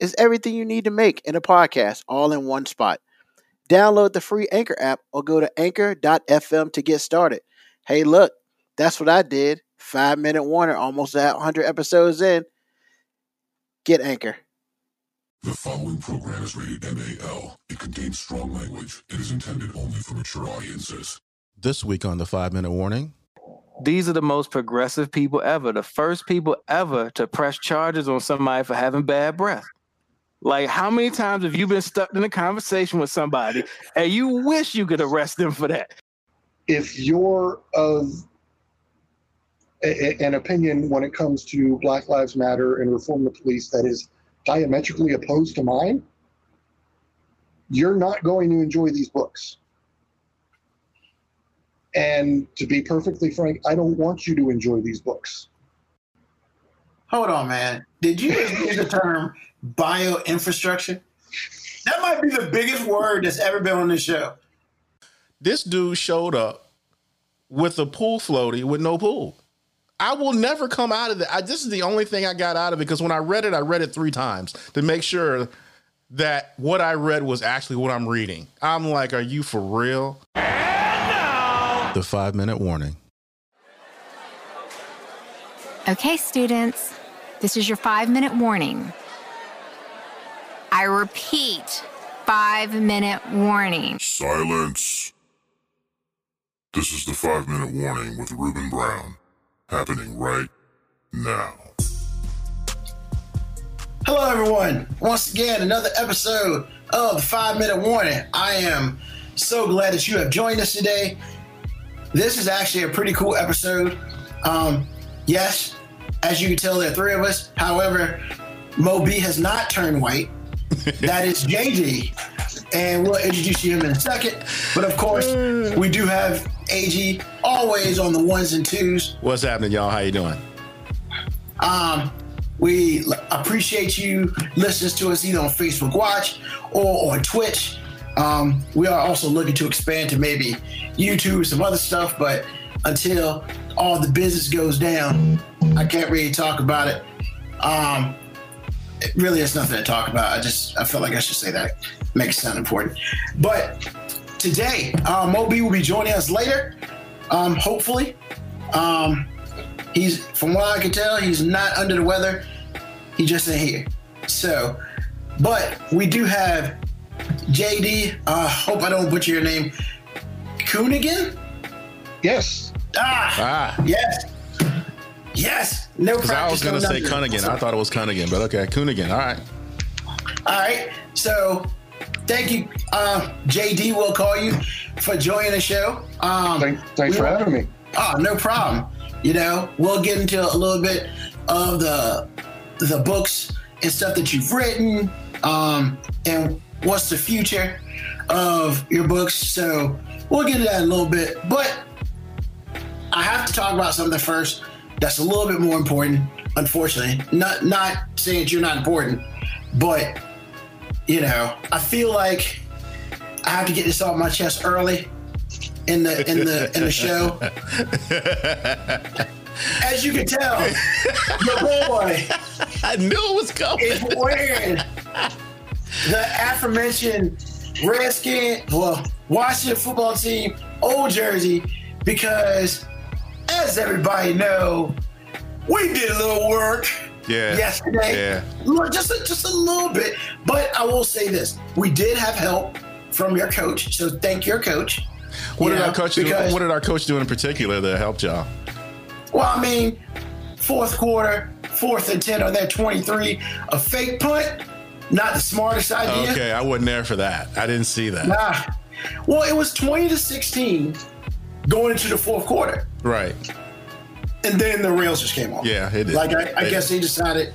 It's everything you need to make in a podcast all in one spot. Download the free Anchor app or go to anchor.fm to get started. Hey, look, that's what I did. Five minute warning, almost 100 episodes in. Get Anchor. The following program is rated MAL. It contains strong language. It is intended only for mature audiences. This week on the five minute warning. These are the most progressive people ever. The first people ever to press charges on somebody for having bad breath. Like, how many times have you been stuck in a conversation with somebody and you wish you could arrest them for that? if you're of a, a- an opinion when it comes to Black Lives Matter and reform the police that is diametrically opposed to mine, you're not going to enjoy these books. And to be perfectly frank, I don't want you to enjoy these books. Hold on, man. Did you just use the term bioinfrastructure? That might be the biggest word that's ever been on this show. This dude showed up with a pool floaty with no pool. I will never come out of that. I, this is the only thing I got out of it because when I read it, I read it three times to make sure that what I read was actually what I'm reading. I'm like, are you for real? The five minute warning. Okay, students, this is your five minute warning. I repeat, five minute warning. Silence. This is the five minute warning with Ruben Brown. Happening right now. Hello, everyone. Once again, another episode of the Five Minute Warning. I am so glad that you have joined us today. This is actually a pretty cool episode. Um, yes, as you can tell, there are three of us. However, Mo B has not turned white. That is JD. And we'll introduce you him in a second. But of course, we do have AG always on the ones and twos. What's happening, y'all? How you doing? Um, we l- appreciate you listening to us either on Facebook Watch or on Twitch. Um, we are also looking to expand to maybe YouTube, some other stuff, but until all the business goes down, I can't really talk about it. Um, it really has nothing to talk about. I just I feel like I should say that. Makes it sound important. But today, uh, Moby will be joining us later, um, hopefully. Um, he's from what I can tell, he's not under the weather. He just ain't here. So, but we do have JD. Uh, hope I don't butcher your name. Coonigan. Yes. Ah, Ah, yes, yes. No because I was going to no say nothing. Cunnigan. I thought it was Cunnigan, but okay, Coonigan. All right. All right. So, thank you, uh, JD. We'll call you for joining the show. Um, Thank, thanks for having me. Oh, no problem. You know, we'll get into a little bit of the the books and stuff that you've written, um, and what's the future of your books. So we'll get into that in a little bit. But I have to talk about something first that's a little bit more important. Unfortunately, not not saying that you're not important, but you know, I feel like I have to get this off my chest early in the in the in the show. As you can tell, your boy I knew it was coming. is wearing the aforementioned Redskin, well, Washington football team old jersey because, as everybody know, we did a little work Yeah. yesterday. Yeah. Just a, just a little bit. But I will say this: we did have help from your coach, so thank your coach. What You did know, our coach do? What did our coach do in particular that helped y'all? Well, I mean, fourth quarter, fourth and 10 on that 23, a fake punt, not the smartest idea. Okay, I wasn't there for that. I didn't see that. Nah. Well, it was 20 to 16 going into the fourth quarter. Right. And then the rails just came off. Yeah, it did. Like, I, I guess they decided,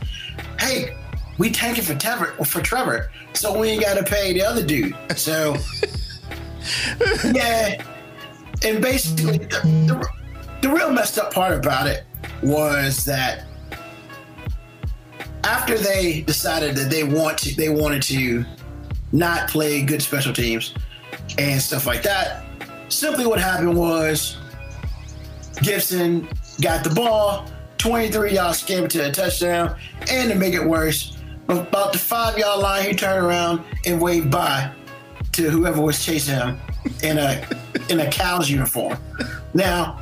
hey, we tanking for Trevor for Trevor, so we ain't got to pay the other dude. So yeah, and basically the, the, the real messed up part about it was that after they decided that they want to, they wanted to not play good special teams and stuff like that. Simply what happened was Gibson got the ball, 23 yards scampered to a touchdown, and to make it worse, about the five yard line, he turned around and waved by to whoever was chasing him in a in a cow's uniform. Now,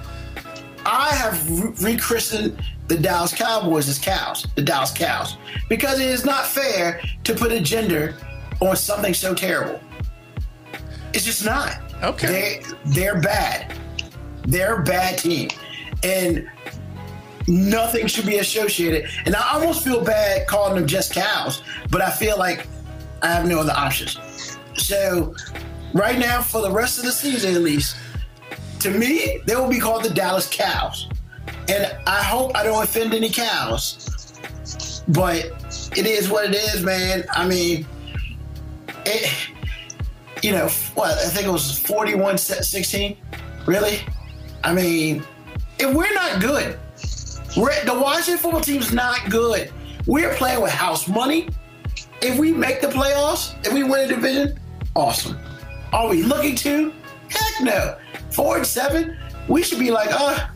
I have re- rechristened the Dallas Cowboys as cows, the Dallas Cows, because it is not fair to put a gender on something so terrible. It's just not. Okay. They they're bad. They're a bad team. And nothing should be associated. And I almost feel bad calling them just cows, but I feel like I have no other options. So right now, for the rest of the season at least, to me, they will be called the Dallas Cows. And I hope I don't offend any cows. But it is what it is, man. I mean, it, you know, what, I think it was 41 16. Really? I mean, if we're not good, we're, the Washington football team's not good. We're playing with house money. If we make the playoffs, if we win a division, awesome. Are we looking to? Heck no. Four and seven, we should be like, uh,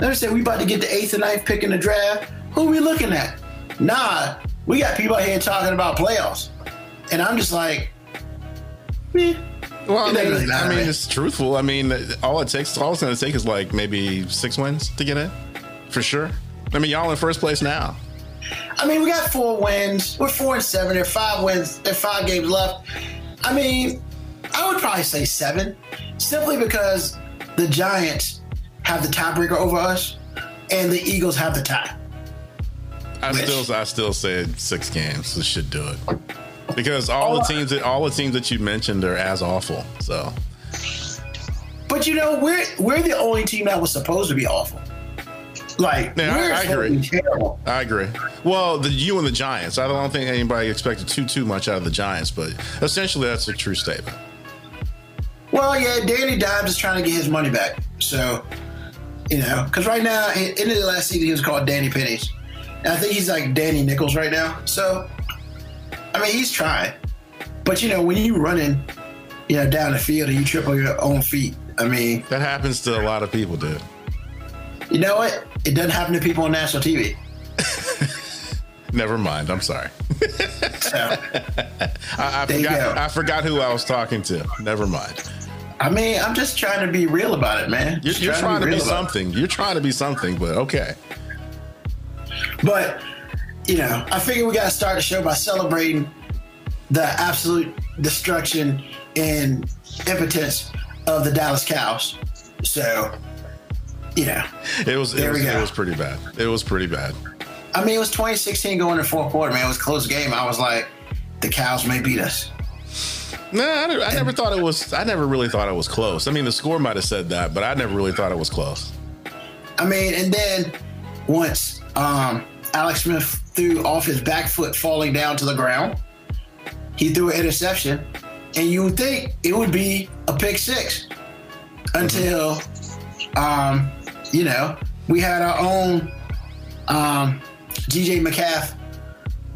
let me say we about to get the eighth and ninth pick in the draft. Who are we looking at? Nah, we got people out here talking about playoffs. And I'm just like, eh. Well, I mean, I mean, it's truthful. I mean, all it takes, all it's going to take is like maybe six wins to get in, for sure. I mean, y'all in first place now. I mean, we got four wins. We're four and seven. There are five wins. There are five games left. I mean, I would probably say seven, simply because the Giants have the tiebreaker over us, and the Eagles have the tie. I Which- still, I still said six games. This should do it because all the Oh, teams, that all the teams that you mentioned are as awful. So But you know, we're we're the only team that was supposed to be awful. Like Yeah, I- I agree. terrible. I agree. Well, the you and the Giants. I don't think anybody expected too too much out of the Giants, but essentially that's a true statement. Well, yeah, Danny Dimes is trying to get his money back. So, you know, because right now, in in the last season, he was called Danny Pennies. And I think he's like Danny Nickels right now. So, I mean, he's trying. But, you know, when you're running, you know, down the field and you trip on your own feet, I mean, That happens to a lot of people, dude. you know what? It doesn't happen to people on national TV. Never mind. I'm sorry. So, I, I forgot. I forgot who I was talking to. Never mind. I mean, I'm just trying to be real about it, man. You're, you're trying to be about it. something. You're trying to be something, but okay. But you know, I figure we got to start the show by celebrating the absolute destruction and impotence of the Dallas Cows. So, you know, It was. It There was, we it was pretty bad. It was pretty bad. I mean, it was 2016 going to fourth quarter, man. It was a close game. I was like, the Cows may beat us. Nah, I, I never thought it was. I never really thought it was close. I mean, the score might have said that, but I never really thought it was close. I mean, and then once um, Alex Smith threw off his back foot falling down to the ground, he threw an interception, and you would think it would be a pick six until, um, you know, we had our own um, GJ McCaff,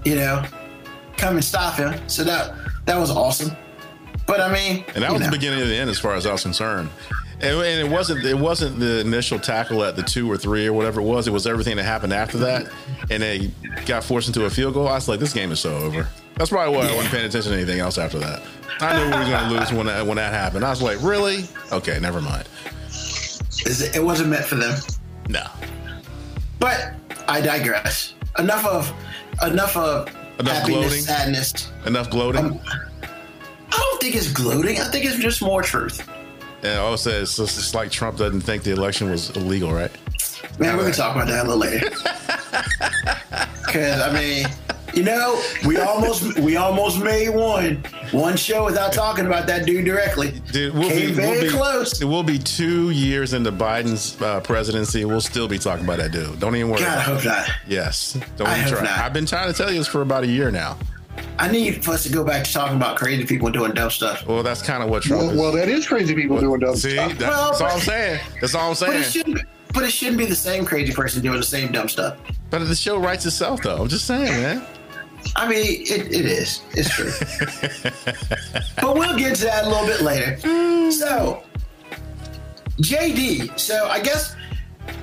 you know, come and stop him. So that that was awesome. But I mean, And that was know, the beginning of the end, as far as I was concerned. And, and it wasn't. It wasn't the initial tackle at the two or three or whatever it was. It was everything that happened after that, and they got forced into a field goal. I was like, this game is so over. That's probably why I wasn't paying attention to anything else after that. I knew we were going to lose when that when that happened. I was like, really? Okay, never mind. it wasn't meant for them. No. But I digress. Enough of enough of Enough happiness, gloating? sadness. Enough gloating. Um, I don't think it's gloating. I think it's just more truth. And also, it's just it's like Trump doesn't think the election was illegal, right? Man, we're gonna talk about that a little later. Because I mean, You know, we almost we almost made one one show without talking about that dude directly. Dude, we'll Came be, very we'll be, close. It will be two years into Biden's uh, presidency. We'll still be talking about that dude. Don't even worry. God, I hope not. Yes. Don't I even try. not. I've been trying to tell you this for about a year now. I need for us to go back to talking about crazy people doing dumb stuff. Well, that's kind of what Trump Well, is. well, that is crazy people doing dumb See, stuff. that- Well, that's all I'm saying. That's all I'm saying. But it saying. shouldn't. But it shouldn't be the same crazy person doing the same dumb stuff. But the show writes itself, though. I'm just saying, man. I mean, it, it is. It's true. but we'll get to that a little bit later. So, JD. So, I guess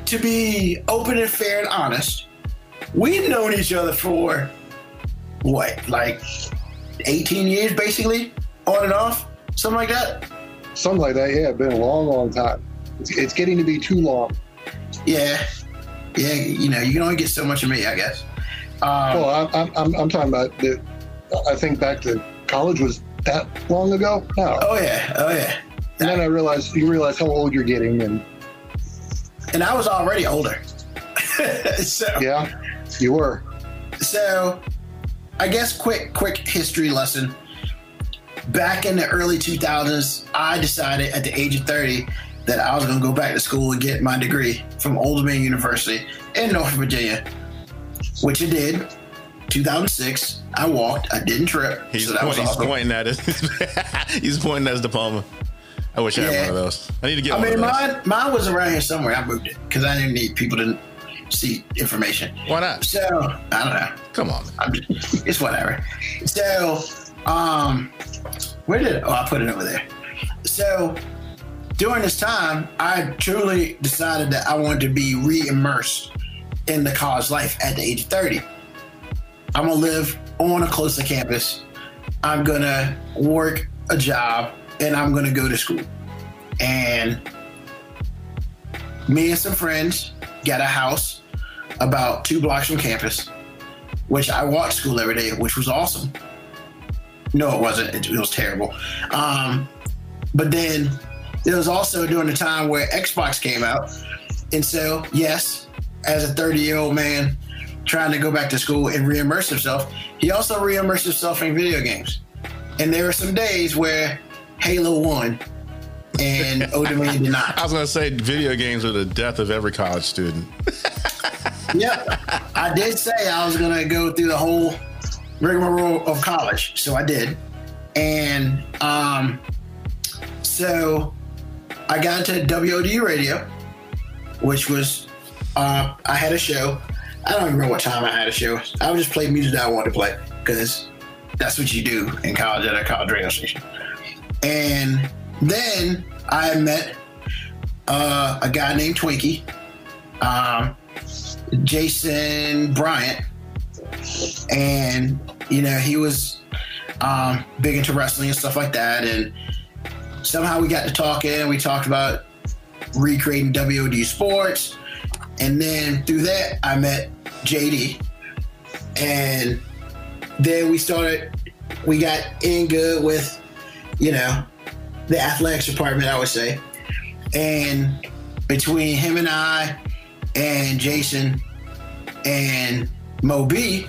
to be open and fair and honest, we've known each other for what, like 18 years, basically, on and off, something like that. Something like that. Yeah, been a long, long time. It's, it's getting to be too long. Yeah, yeah. You know, you can only get so much of me, I guess. Um, Well, I'm, I'm, I'm talking about the. I think back to college was that long ago. No, oh yeah, oh yeah. and then I realized you realize how old you're getting, and And I was already older. so, yeah, you were. So, I guess quick quick history lesson. Back in the early 2000s, I decided at the age of 30 that I was going to go back to school and get my degree from Old Dominion University in Norfolk, Virginia, which I did. 2006, I walked. I didn't trip. He's, so point- he's awesome. pointing at it. he's pointing at his diploma. I wish I had one of those. I need to get I one mean, of those. mine mine was around here somewhere. I moved it because I didn't need people to see information. Why not? So I don't know. Come on. I'm just, it's whatever. So, um, where did? Oh, I put it over there. So, during this time, I truly decided that I wanted to be re-immersed in the college life at the age of 30. I'm gonna live on a closer campus. I'm gonna work a job, and I'm gonna go to school. And me and some friends got a house about two blocks from campus which I walked school every day, which was awesome. No, it wasn't. It, it was terrible. Um, but then it was also during the time where Xbox came out. And so, yes, as a 30 year old man trying to go back to school and re-immerse himself, he also re-immersed himself in video games. And there were some days where Halo won and Old did not. I was going to say video games are the death of every college student. Yep. I did say I was going to go through the whole rigmarole of college. So I did. And um, so I got into WOD radio, which was, uh, I had a show. I don't even remember what time I had a show. I would just play music that I wanted to play because that's what you do in college at a college radio station. And then I met uh, a guy named Twinkie. Um, Jason Bryant, and you know he was um, big into wrestling and stuff like that. And somehow we got to talking. We talked about recreating WOD sports, and then through that I met JD, and then we started. We got in good with, you know, the athletics department. I would say, and between him and I and Jason and Mo B.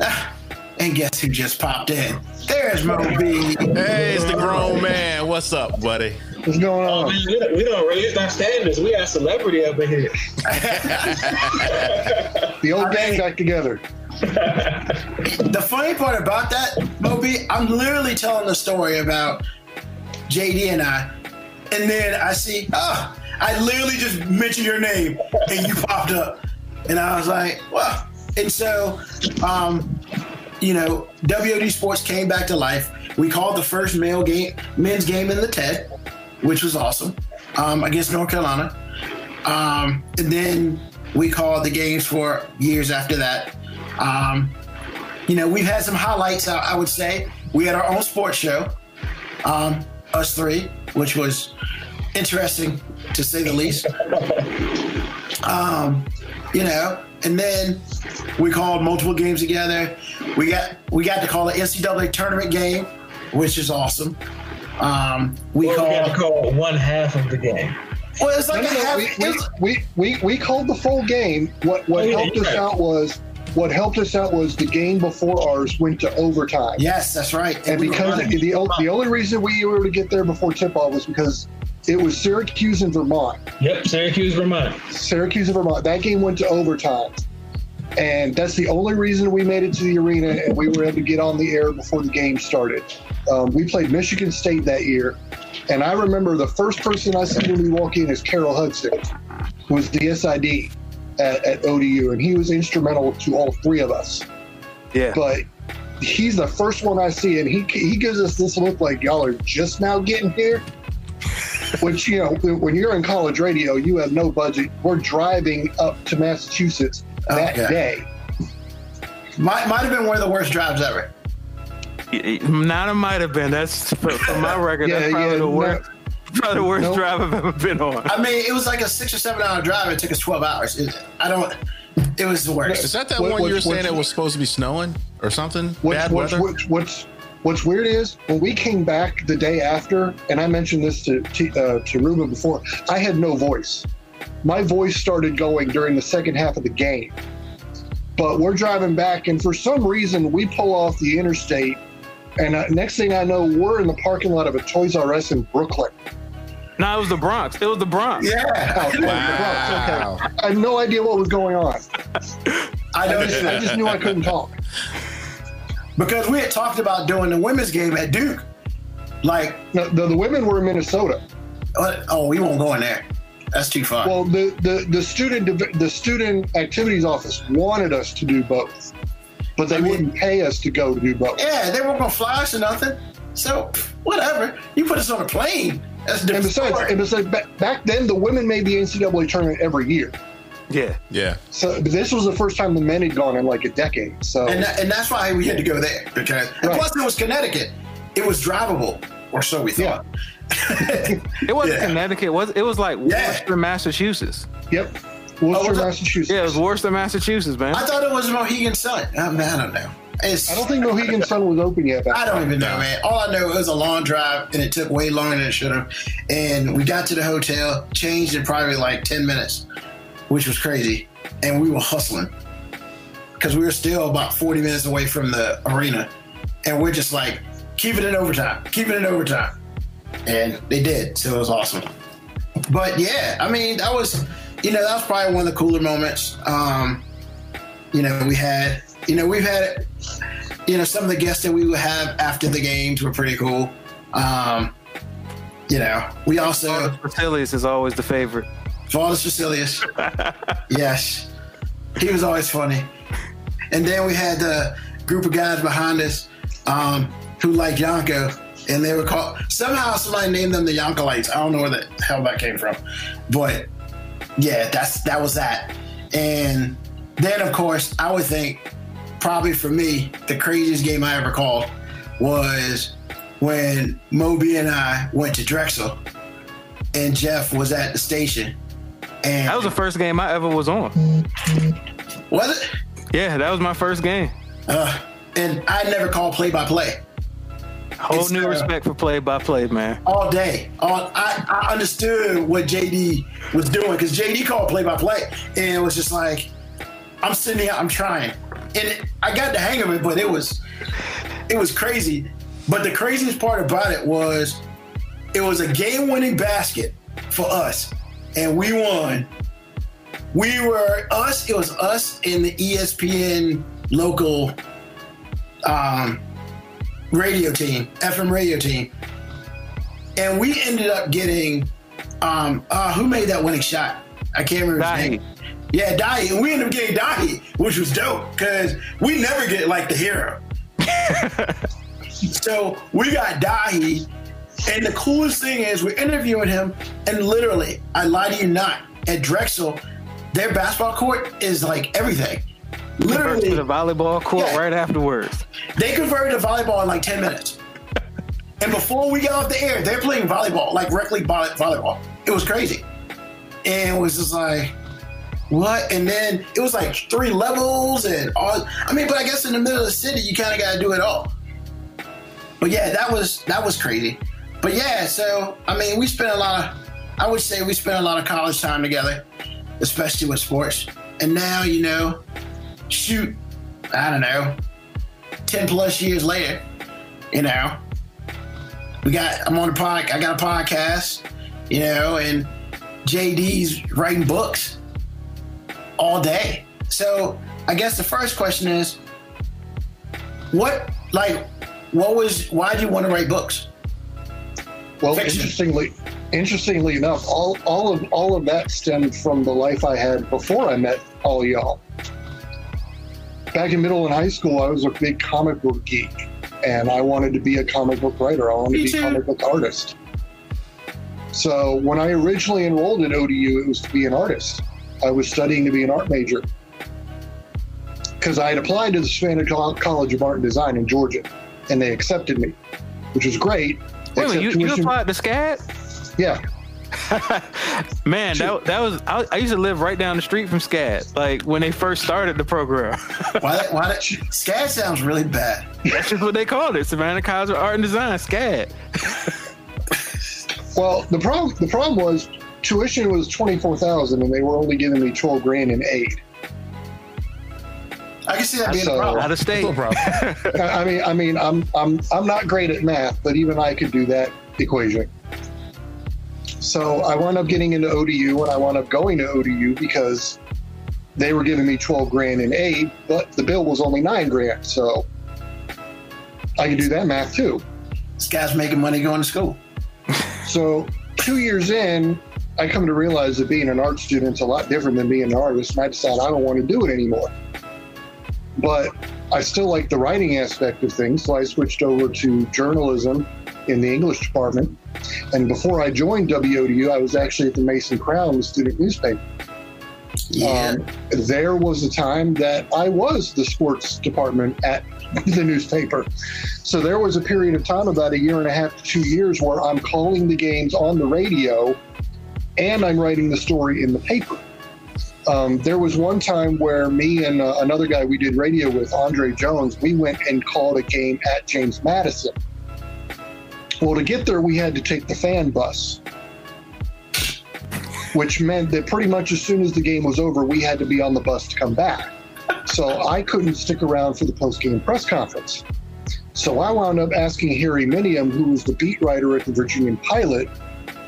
ah, and guess who just popped in? There's Mo B. Hey, it's the grown man. What's up, buddy? What's going Oh, on? man, we don't, we don't raise our standards. We are celebrity up in here. The old I gang mean- back together. The funny part about that, Mo I'm literally telling the story about JD and I, and then I see, oh, I literally just mentioned your name and you popped up. And I was like, well, and so, um, you know, WOD Sports came back to life. We called the first male game, men's game in the TED, which was awesome, um, against North Carolina. Um, and then we called the games for years after that. Um, you know, we've had some highlights, I, I would say. We had our own sports show, um, us three, which was interesting to say the least. Um, you know, and then we called multiple games together. We got we got to call an NCAA tournament game, which is awesome. Um, we Well, we got to called call one half of the game. well, it's like No, a no, no, half, we, we, we, we, we called the full game. What what Oh, helped you're us right. out was what helped us out was the game before ours went to overtime. Yes, that's right. And we because running- the, the only reason we were able to get there before tip off was because it was Syracuse and Vermont. Yep, Syracuse, Vermont. Syracuse and Vermont. That game went to overtime. And that's the only reason we made it to the arena and we were able to get on the air before the game started. Um, we played Michigan State that year. And I remember the first person I see when we walk in is Carol Hudson, who was the SID at, at ODU. And he was instrumental to all three of us. Yeah. But he's the first one I see. And he, he gives us this look like y'all are just now getting here. Which, you know, when you're in college radio, you have no budget. We're driving up to Massachusetts that Okay. day. might might have been one of the worst drives ever. Nana might have been. That's for, for my record. Yeah, that's probably yeah, the no- worst. Probably the worst Nope. drive I've ever been on. I mean, it was like a six or seven hour drive. It took us twelve hours. It, I don't. It was the worst. Is that that What- one you were saying it was supposed to be snowing or something? What's, Bad what's, weather. what's, what's, what's weird is when we came back the day after, and I mentioned this to to, uh, to Ruben before, I had no voice. My voice started going during the second half of the game. But we're driving back, and for some reason, we pull off the interstate. And uh, next thing I know, we're in the parking lot of a Toys R Us in Brooklyn. No, it was the Bronx. It was the Bronx. yeah, Oh, okay. Wow. I had no idea what was going on. I know. I just, I just knew I couldn't talk. Because we had talked about doing the women's game at Duke. Like, No, the, the women were in Minnesota. uh, oh, we won't go in there. That's too far. Well, the, the, the student the student activities office wanted us to do both, but they I mean- wouldn't pay us to go to do both. yeah, they weren't gonna fly us or nothing. So whatever. You put us on a plane. That's a And besides, and besides back, back then the women made the NCAA tournament every year. Yeah. Yeah. So but this was the first time the men had gone in like a decade. So and, that, and that's why we had to go there because and Right. plus it was Connecticut. It was drivable, or so we thought. It wasn't Yeah. Connecticut. It was it was like Yeah. Worcester, Massachusetts. yep, Worcester, oh, was? Massachusetts. Yeah, it was Worcester, Massachusetts, man. I thought it was Mohegan Sun. Uh, I, mean, I don't know. It's, I don't think Mohegan Sun was open yet. Back I don't even know, man. All I know it was a long drive and it took way longer than it should have. And we got to the hotel, changed in probably like 10 minutes, which was crazy. And we were hustling because we were still about 40 minutes away from the arena. And we're just like, keep it in overtime, keep it in overtime. And they did. So it was awesome. But yeah, I mean, that was, you know, that was probably one of the cooler moments. Um, you know, we had, you know, we've had you know, some of the guests that we would have after the games were pretty cool. Um, you know, we also Vasylius is always the favorite. Valdas Vasylius. yes, he was always funny. And then we had the group of guys behind us um, who liked Yonko, and they were called somehow somebody named them the Yonkolites. I don't know where the hell that came from, but yeah, that's that was that. And then of course, I would think probably for me the craziest game I ever called was when Moby and I went to Drexel, and Jeff was at the station. And That was the first game I ever was on. was it? Yeah, that was my first game. Uh, and I never called play by play Whole It's, new uh, respect for play by play, man. all day. All, I, I understood what JD was doing because JD called play by play, and it was just like I'm sitting here, I'm trying, and it, I got the hang of it, but it was it was crazy. But the craziest part about it was it was a game-winning basket for us, and we won. We were us. It was us in the ESPN local um, radio team, FM radio team, and we ended up getting um, uh, who made that winning shot? I can't remember his name. Yeah, Dahi, and we ended up getting Dahi, which was dope because we never get like the hero. so we got Dahi, and the coolest thing is we're interviewing him, and literally, I lie to you not, at Drexel, their basketball court is like everything. Convert to Literally, the volleyball court Yeah. right afterwards. they converted to volleyball in like 10 minutes. and before we got off the air, they're playing volleyball, like rec league volleyball. It was crazy. And it was just like, what? And then it was like three levels and all. I mean, but I guess in the middle of the city, you kind of got to do it all. But yeah, that was that was crazy. But yeah, so I mean, we spent a lot of, I would say we spent a lot of college time together, especially with sports. And now, you know, shoot, I don't know, 10 plus years later, you know, we got, I'm on a pod, I got a podcast, you know, and JD's writing books all day. So I guess the first question is, what, like, what was, why do you want to write books? Well, Fiction. interestingly, interestingly enough, all, all of all of that stemmed from the life I had before I met all y'all. Back in middle and high school, I was a big comic book geek, and I wanted to be a comic book writer. I wanted Me to be a comic book artist. So when I originally enrolled in ODU, it was to be an artist. I was studying to be an art major because I had applied to the Savannah College of Art and Design in Georgia, and they accepted me, which was great. Wait minute, you, you applied to SCAD? yeah, Man, that, that was I, I used to live right down the street from SCAD. Like when they first started the program, Why, why, that, SCAD sounds really bad. that's just what they called it: Savannah College of Art and Design, SCAD. Well, the problem the problem was tuition was twenty four thousand, and they were only giving me twelve grand in aid. I can see that being So- a uh, problem. Out of state. No problem. I I mean, I mean, I'm I'm I'm not great at math, but even I could do that equation. So I wound up getting into ODU, and I wound up going to ODU because they were giving me twelve grand in aid, but the bill was only nine grand. So I can do that math too. This guy's making money going to school. So two years in, I come to realize that being an art student's a lot different than being an artist, and I decide I don't want to do it anymore. But I still like the writing aspect of things, so I switched over to journalism in the English department. And before I joined WODU, I was actually at the Mace and Crown, the student newspaper. Yeah. Um, there was a time that I was the sports department at the newspaper. So there was a period of time, about a year and a half to two years, where I'm calling the games on the radio and I'm writing the story in the paper. Um, there was one time where me and uh, another guy we did radio with, Andre Jones, we went and called a game at James Madison. Well, to get there, we had to take the fan bus, which meant that pretty much as soon as the game was over, we had to be on the bus to come back. So I couldn't stick around for the post game press conference. So I wound up asking Harry Minium, who was the beat writer at the Virginian Pilot,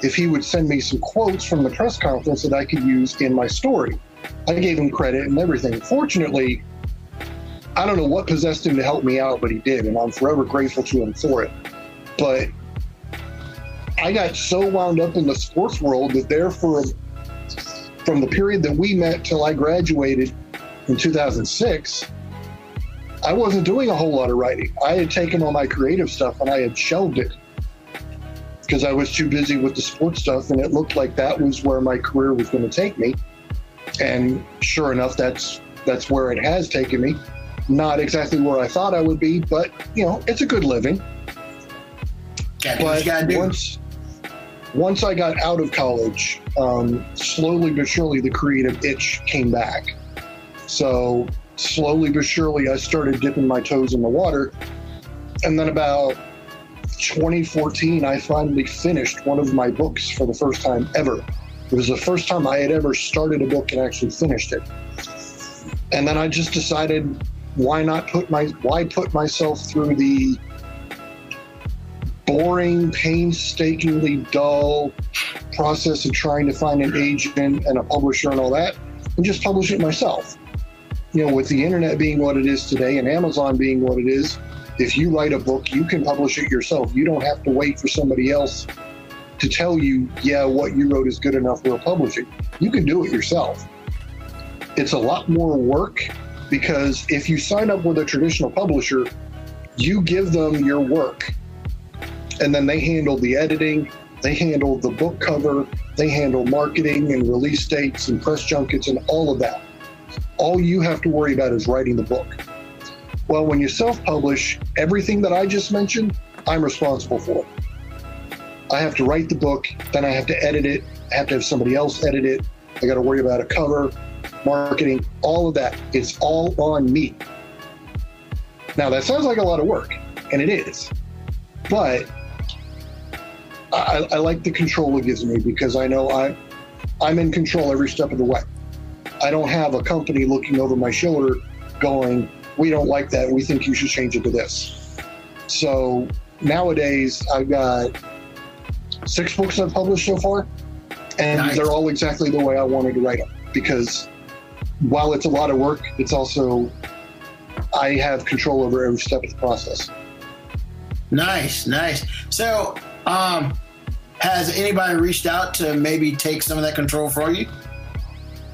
if he would send me some quotes from the press conference that I could use in my story. I gave him credit and everything. Fortunately, I don't know what possessed him to help me out, but he did, and I'm forever grateful to him for it. But I got so wound up in the sports world that there for from the period that we met till I graduated in 2006, I wasn't doing a whole lot of writing. I had taken all my creative stuff and I had shelved it because I was too busy with the sports stuff, and it looked like that was where my career was going to take me. And sure enough, that's that's where it has taken me. Not exactly where I thought I would be, but you know, it's a good living. Gotta do what But you gotta do. once once I got out of college, um, slowly but surely the creative itch came back. So slowly but surely I started dipping my toes in the water. And then about 2014, I finally finished one of my books for the first time ever. It was the first time I had ever started a book and actually finished it. And then I just decided why not put my why put myself through the boring, painstakingly dull process of trying to find an agent and a publisher and all that, and just publish it myself. You know, with the internet being what it is today and Amazon being what it is, if you write a book, you can publish it yourself. You don't have to wait for somebody else to tell you, yeah, what you wrote is good enough, we'll publish it. You can do it yourself. It's a lot more work because if you sign up with a traditional publisher, you give them your work and then they handle the editing, they handle the book cover, they handle marketing and release dates and press junkets and all of that. All you have to worry about is writing the book. Well, when you self publish, everything that I just mentioned, I'm responsible for. I have to write the book, then I have to edit it, I have to have somebody else edit it, I got to worry about a cover, marketing, all of that. It's all on me. Now, that sounds like a lot of work, and it is. But I, I like the control it gives me because I know I, I'm in control every step of the way. I don't have a company looking over my shoulder going, we don't like that. We think you should change it to this. So nowadays, I've got six books I've published so far, and Nice. they're all exactly the way I wanted to write them. Because while it's a lot of work, it's also I have control over every step of the process. Nice, nice. So, um, has anybody reached out to maybe take some of that control for you?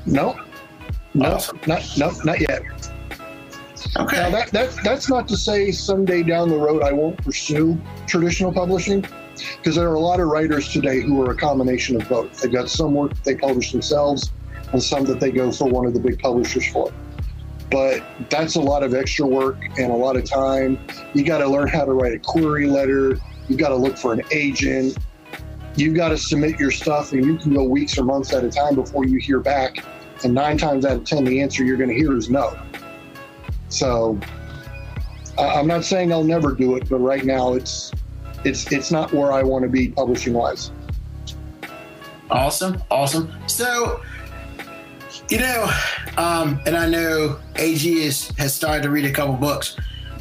No, no, Awesome. not no, not yet. Okay. Now that, that that's not to say someday down the road I won't pursue traditional publishing, because there are a lot of writers today who are a combination of both. They've got some work they publish themselves, and some that they go for one of the big publishers for. But that's a lot of extra work and a lot of time. You got to learn how to write a query letter. You got to look for an agent. You got to submit your stuff, and you can go weeks or months at a time before you hear back. And nine times out of ten, the answer you're going to hear is no. So I- I'm not saying I'll never do it, but right now it's it's it's not where I want to be publishing wise. Awesome, awesome. So, you know, um, and I know AG is, has started to read a couple books.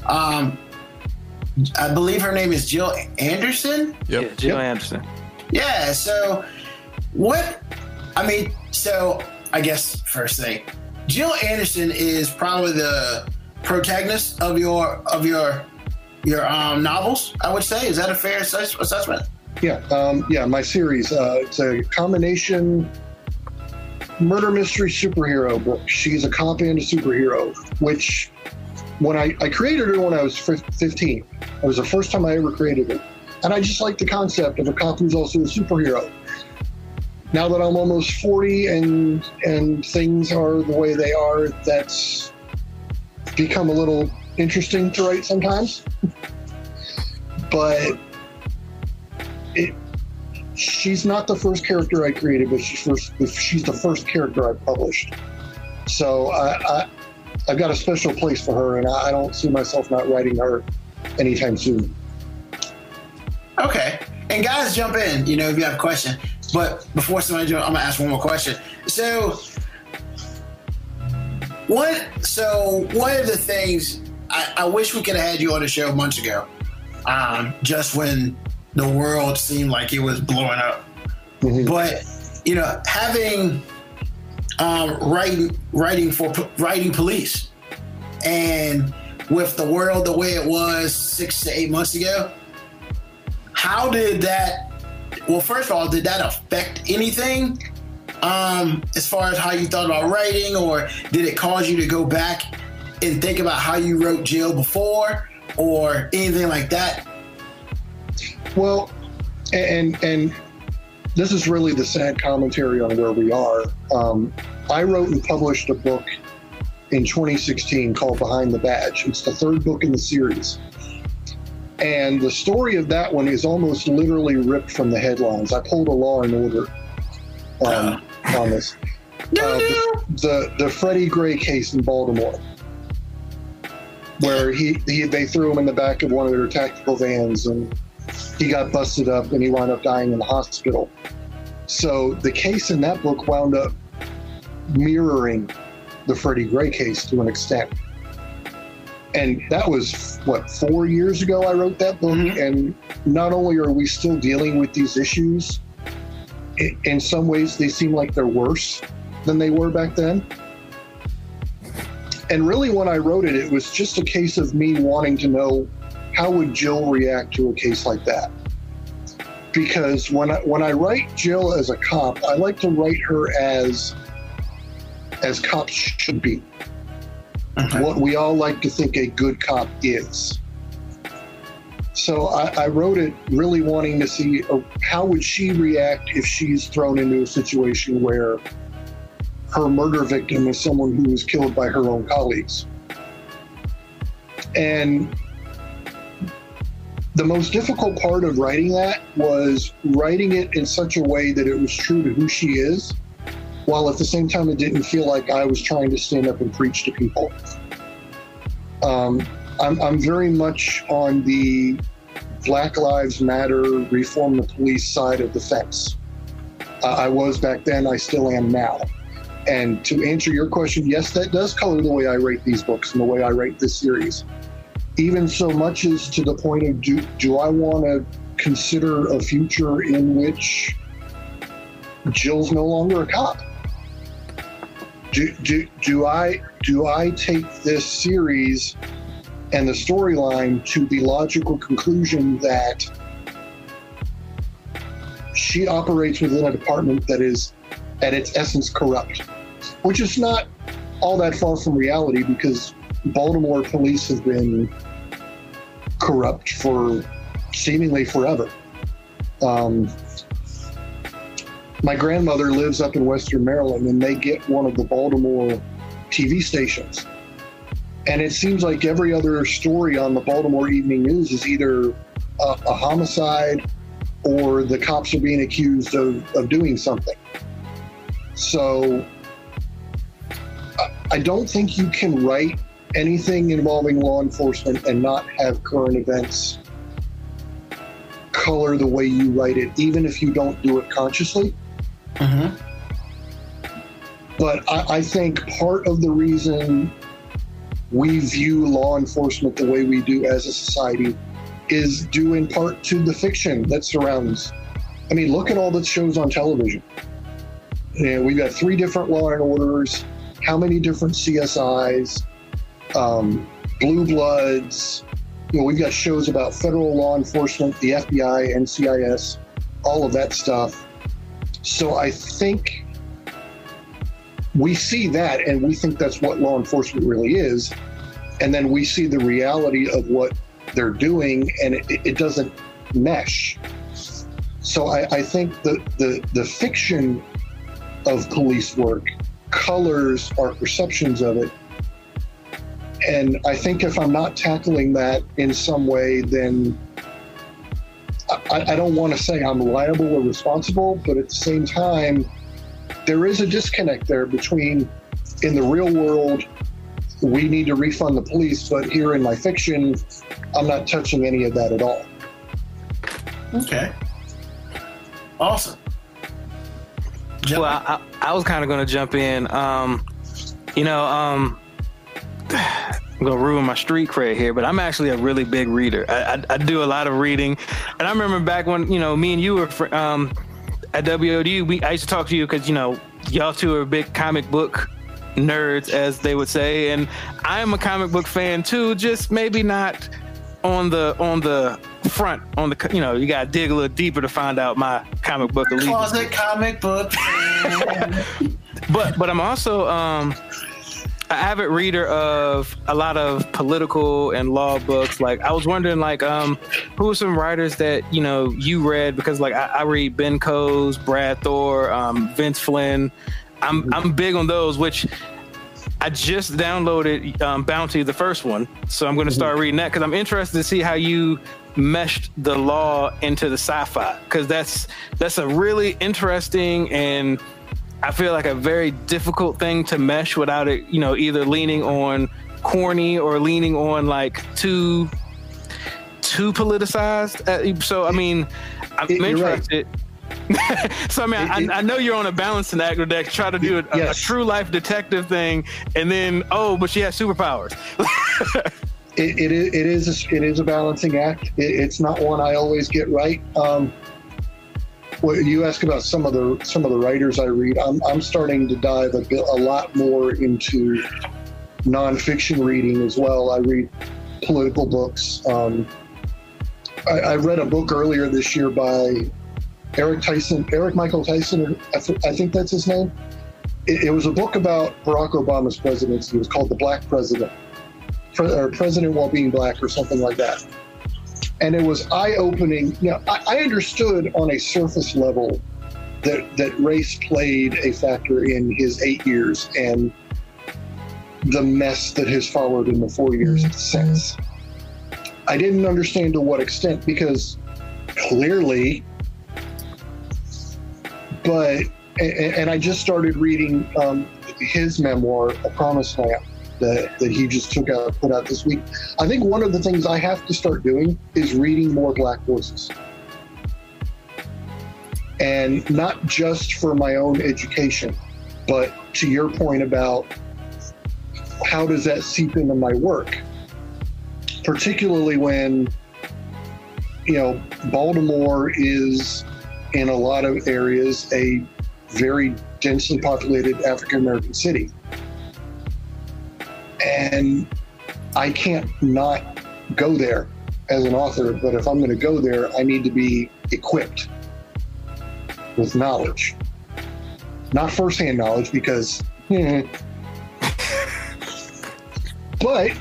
Um, I believe her name is Jill Anderson. Yep. Yeah, Jill Yep. Anderson. Yeah. So, what? I mean, so I guess first thing, Jill Anderson is probably the protagonist of your of your your um, novels. I would say. Is that a fair assess- assessment? Yeah, um, yeah. My series uh, it's a combination murder mystery superhero book. She's a cop and a superhero, which when I, I created her when I was 15. It was the first time I ever created it. And I just like the concept of a cop who's also a superhero. Now that I'm almost 40 and and things are the way they are, that's become a little interesting to write sometimes. but it, she's not the first character I created, but she's first. She's the first character I published. So I, I've got a special place for her, and I, I don't see myself not writing her anytime soon. Okay. And guys, jump in. You know, if you have a question. But before somebody jump, I'm gonna ask one more question. So, what? So one of the things I, I wish we could have had you on the show months ago, um, just when the world seemed like it was blowing up. Mhm. But you know, having um, writing writing for writing police, and with the world the way it was six to eight months ago, how did that? Well, first of all, did that affect anything um, as far as how you thought about writing, or did it cause you to go back and think about how you wrote Jill before, or anything like that? Well, and and this is really the sad commentary on where we are. Um, I wrote and published a book in 2016 called Behind the Badge. It's the third book in the series. And the story of that one is almost literally ripped from the headlines. I pulled a Law and Order um, on this. No, Uh, no. the the Freddie Gray case in Baltimore, where he, he they threw him in the back of one of their tactical vans and he got busted up and he wound up dying in the hospital. So the case in that book wound up mirroring the Freddie Gray case to an extent. And that was what four years ago I wrote that book, Mhm. and not only are we still dealing with these issues, in some ways they seem like they're worse than they were back then. And really, when I wrote it, it was just a case of me wanting to know how would Jill react to a case like that. Because when I, when I write Jill as a cop, I like to write her as as cops should be. Okay. What we all like to think a good cop is. So I, I wrote it really wanting to see uh, how would she react if she's thrown into a situation where her murder victim is someone who was killed by her own colleagues. And the most difficult part of writing that was writing it in such a way that it was true to who she is, while at the same time it didn't feel like I was trying to stand up and preach to people. Um, I'm, I'm very much on the Black Lives Matter, reform the police side of the fence. Uh, I was back then, I still am now. and to answer your question, yes, that does color the way I rate these books and the way I rate this series. Even so much as to the point of do, do I want to consider a future in which Jill's no longer a cop? Do, do, do I do I take this series and the storyline to the logical conclusion that she operates within a department that is at its essence corrupt, which is not all that far from reality because Baltimore police have been corrupt for seemingly forever. Um, my grandmother lives up in Western Maryland, and they get one of the Baltimore TV stations. And it seems like every other story on the Baltimore Evening News is either a, a homicide or the cops are being accused of, of doing something. So I, I don't think you can write anything involving law enforcement and not have current events color the way you write it, even if you don't do it consciously. Mm-hmm. But I, I think part of the reason we view law enforcement the way we do as a society is due in part to the fiction that surrounds. I mean, look at all the shows on television. Know, we've got three different Law and Orders. How many different CSIs? Um, Blue Bloods. You know, we've got shows about federal law enforcement, the FBI, NCIS, all of that stuff. So I think we see that and we think that's what law enforcement really is. And then we see the reality of what they're doing and it, it doesn't mesh. So I, I think the, the, the fiction of police work colors our perceptions of it. And I think if I'm not tackling that in some way, then I, I don't want to say I'm liable or responsible, but at the same time, there is a disconnect there between in the real world, we need to refund the police, but here in my fiction, I'm not touching any of that at all. Okay. Awesome. Well, I, I, I was kind of going to jump in. Um, you know, um, I'm gonna ruin my street cred here, but I'm actually a really big reader. I, I, I do a lot of reading, and I remember back when you know me and you were fr- um, at WOD. We I used to talk to you because you know y'all two are big comic book nerds, as they would say, and I am a comic book fan too. Just maybe not on the on the front on the you know you got to dig a little deeper to find out my comic book allegiance. Closet comic book. but but I'm also um avid reader of a lot of political and law books. Like I was wondering, like, um, who are some writers that you know you read? Because like I, I read Ben Coes, Brad Thor, um, Vince Flynn. I'm I'm big on those. Which I just downloaded um, Bounty, the first one, so I'm going to start reading that because I'm interested to see how you meshed the law into the sci-fi because that's that's a really interesting and I feel like a very difficult thing to mesh without it, you know, either leaning on corny or leaning on like too too politicized. Uh, so I mean, I'm You're right. interested. so I mean, It- it- I, I know you're on a balancing act with that. Try to do a, a- Yes. a true life detective thing, and then oh, but she has superpowers. it, it, is, it is a, it is a balancing act. It, it's not one I always get right. Um, well, you ask about some of the some of the writers I read. I'm I'm starting to dive a bit a lot more into nonfiction reading as well. I read political books. Um, I, I read a book earlier this year by Eric Tyson, Eric Michael Tyson. I, th- I think that's his name. It, it was a book about Barack Obama's presidency. It was called The Black President pre- or president while being black or something like that. And it was eye opening. You know, I, I understood on a surface level that, that race played a factor in his eight years and the mess that has followed in the four years since. I didn't understand to what extent because clearly, but, and, and I just started reading um, his memoir, A Promised Land that, that he just took out put out this week. I think one of the things I have to start doing is reading more black voices. And not just for my own education, But to your point about how does that seep into my work, particularly when you know Baltimore is in a lot of areas a very densely populated African American city. And I can't not go there as an author, but if I'm going to go there, I need to be equipped with knowledge. Not firsthand knowledge because, hmm. but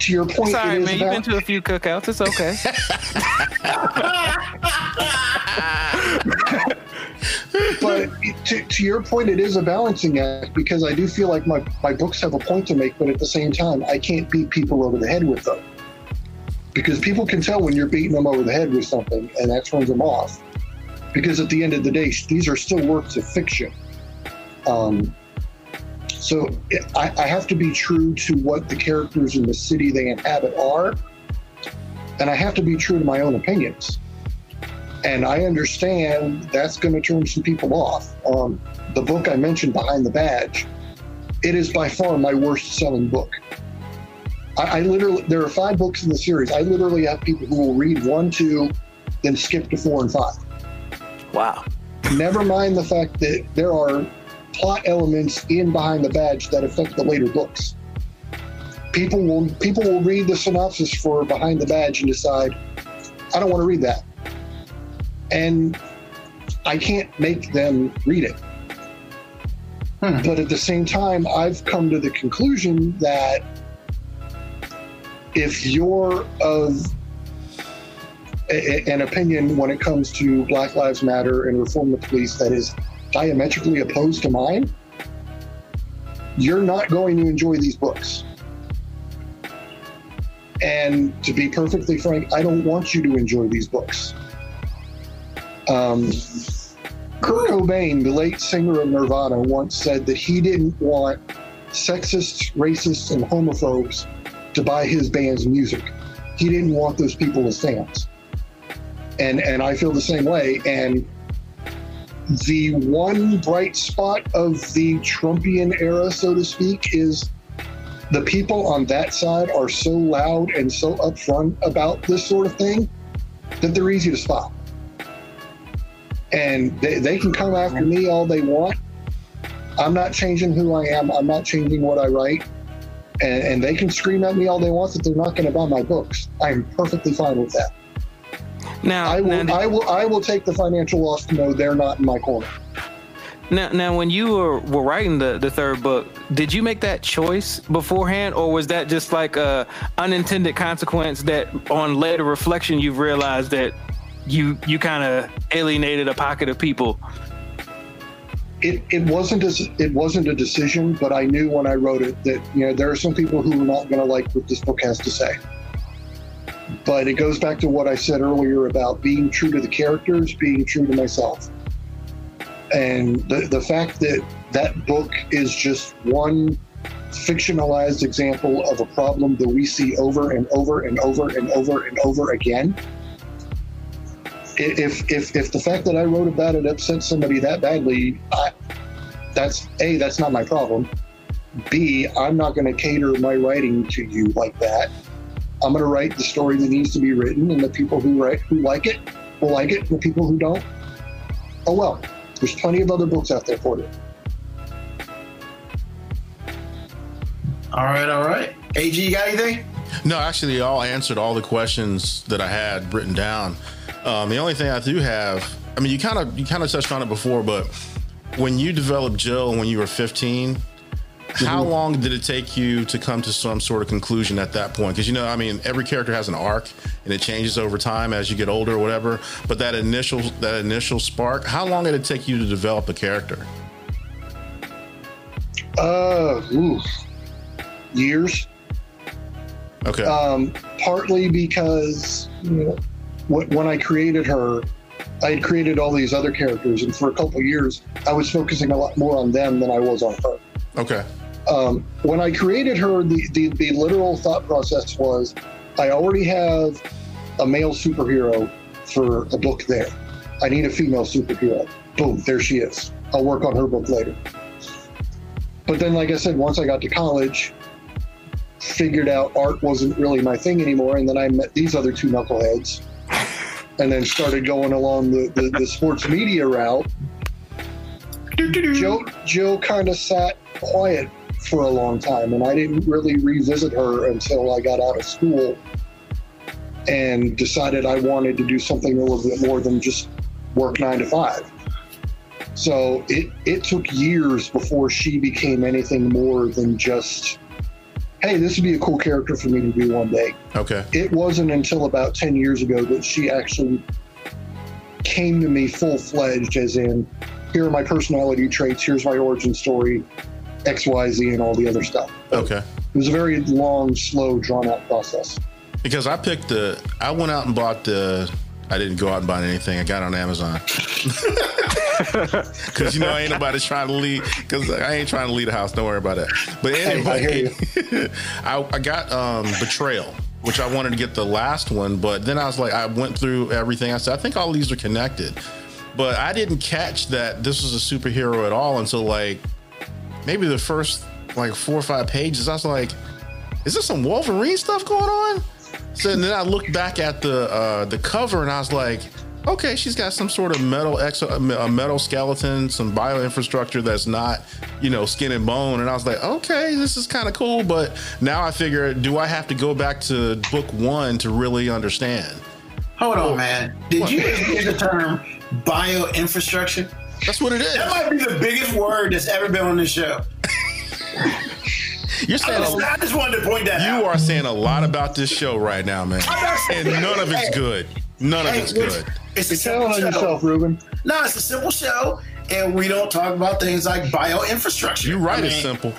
to your point, Sorry, it is man. You've been to a few cookouts. It's okay. but to, to your point, it is a balancing act because I do feel like my, my books have a point to make, but at the same time, I can't beat people over the head with them. Because people can tell when you're beating them over the head with something, and that turns them off. Because at the end of the day, these are still works of fiction. Um, so I, I have to be true to what the characters in the city they inhabit are, and I have to be true to my own opinions and I understand that's going to turn some people off. Um, the book I mentioned, Behind the Badge, it is by far my worst selling book. I, I literally, there are five books in the series. I literally have people who will read one, two, then skip to four and five. Wow. Never mind the fact that there are plot elements in Behind the Badge that affect the later books. People will people will read the synopsis for Behind the Badge and decide, I don't want to read that and I can't make them read it. Hmm. But at the same time, I've come to the conclusion that if you're of a, an opinion when it comes to Black Lives Matter and reform the police that is diametrically opposed to mine, you're not going to enjoy these books. And to be perfectly frank, I don't want you to enjoy these books. Um, Kurt Cobain, the late singer of Nirvana, once said that he didn't want sexists, racists, and homophobes to buy his band's music. He didn't want those people as fans. And and I feel the same way. And the one bright spot of the Trumpian era, so to speak, is the people on that side are so loud and so upfront about this sort of thing that they're easy to spot and they, they can come after me all they want. I'm not changing who I am. I'm not changing what I write. And, and they can scream at me all they want that they're not going to buy my books. I'm perfectly fine with that. Now, I will, now, I will, I will take the financial loss to know they're not in my corner. now, now, when you were, were writing the, the third book, did you make that choice beforehand, or was that just like a unintended consequence that, on later reflection, you've realized that you you kind of alienated a pocket of people? It, it wasn't a, it wasn't a decision, but I knew when I wrote it that you know there are some people who are not going to like what this book has to say. But it goes back to what I said earlier about being true to the characters, being true to myself. And the, the fact that that book is just one fictionalized example of a problem that we see over and over and over and over and over again. If, if, if the fact that I wrote about it upset somebody that badly, I, that's A, that's not my problem. B, I'm not going to cater my writing to you like that. I'm going to write the story that needs to be written, and the people who write who like it will like it. The people who don't, oh well. There's plenty of other books out there for it. All right, all right. AG, you got anything? No, actually, y'all answered all the questions that I had written down. Um, the only thing I do have, I mean, you kind of you kind of touched on it before, but when you developed Jill when you were 15, how long did it take you to come to some sort of conclusion at that point? Because you know, I mean, every character has an arc, and it changes over time as you get older or whatever. But that initial that initial spark, how long did it take you to develop a character? Uh, oof. years. Okay, Um, partly because you know, when, I created her, I had created all these other characters, and for a couple of years, I was focusing a lot more on them than I was on her. okay, Um, when I created her, the, the, the literal thought process was I already have a male superhero for a book there. I need a female superhero. Boom, there she is. I'll work on her book later. but then, like I said, once I got to college, figured out art wasn't really my thing anymore, and then I met these other two knuckleheads, and then started going along the, the, the sports media route. Joe Joe kind of sat quiet for a long time, and I didn't really revisit her until I got out of school and decided I wanted to do something a little bit more than just work nine to five. So it it took years before she became anything more than just, hey, this would be a cool character for me to do one day. Okay. It wasn't until about ten years ago that she actually came to me full fledged, as in, here are my personality traits, here's my origin story, X, Y, Z, and all the other stuff. Okay. It was a very long, slow, drawn out process. Because I picked the, I went out and bought the. I didn't go out and buy anything. I got on Amazon. Because you know I ain't nobody trying to lead. Because I ain't trying to lead a house. Don't worry about that. But I anyway, I, I got um, Betrayal, which I wanted to get the last one, but then I was like, I went through everything. I said, I think all these are connected, but I didn't catch that this was a superhero at all until like maybe the first like four or five pages. I was like, is this some Wolverine stuff going on? So then I looked back at the uh, the cover and I was like, okay, she's got some sort of metal exo, a metal skeleton, some bioinfrastructure that's not, you know, skin and bone. And I was like, okay, this is kind of cool. But now I figure, do I have to go back to book one to really understand? Hold on, man. Did you just hear the term bioinfrastructure? That's what it is. That might be the biggest word that's ever been on this show. You're I saying just, a, I just wanted to point that out. you are saying a lot about this show right now, man, I'm not saying- and none of it's Hey, good. None of hey, it's it's- good. It's a Tell simple on show. yourself, Ruben. No, it's a simple show, and we don't talk about things like bioinfrastructure. You're right. I It's simple.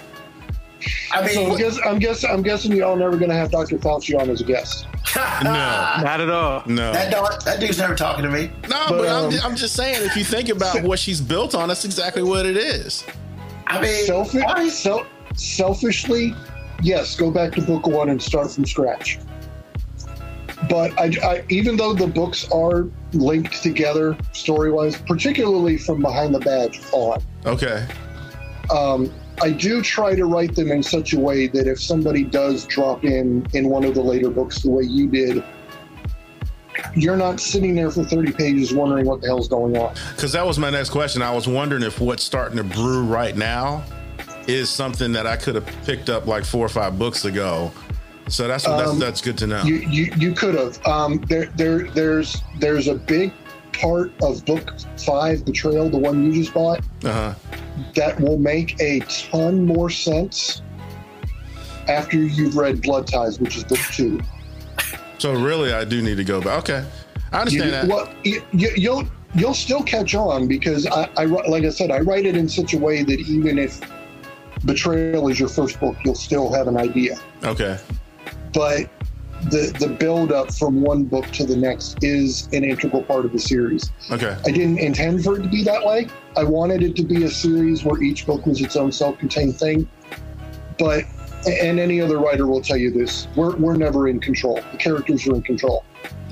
I So I'm, guess, I'm guessing I'm guessing y'all never going to have Dr. Fauci on as a guest. No, Not at all. no. that dog, that dude's never talking to me. No, But, but, I'm, um, I'm just saying, if you think about what she's built on, that's exactly what it is. I mean, Selfish, why- sel- selfishly, yes, go back to book one and start from scratch. But I, I, even though the books are linked together story wise, particularly from Behind the Badge on, Okay. um, I do try to write them in such a way that if somebody does drop in in one of the later books the way you did, you're not sitting there for 30 pages wondering what the hell's going on. Because that was my next question. I was wondering if what's starting to brew right now is something that I could have picked up like four or five books ago. So that's that's, Um, that's good to know. You you, you could have. Um, there there there's there's a big part of book five, Betrayal, the one you just bought, Uh huh. that will make a ton more sense after you've read Blood Ties, which is book two. So really, I do need to go back. Okay, I You, understand that. well, you, you, you'll you'll still catch on because I, I like I said, I write it in such a way that even if Betrayal is your first book, you'll still have an idea. Okay. But the the build up from one book to the next is an integral part of the series. Okay. I didn't intend for it to be that way. I wanted it to be a series where each book was its own self-contained thing. But and any other writer will tell you this: we're we're never in control. The characters are in control.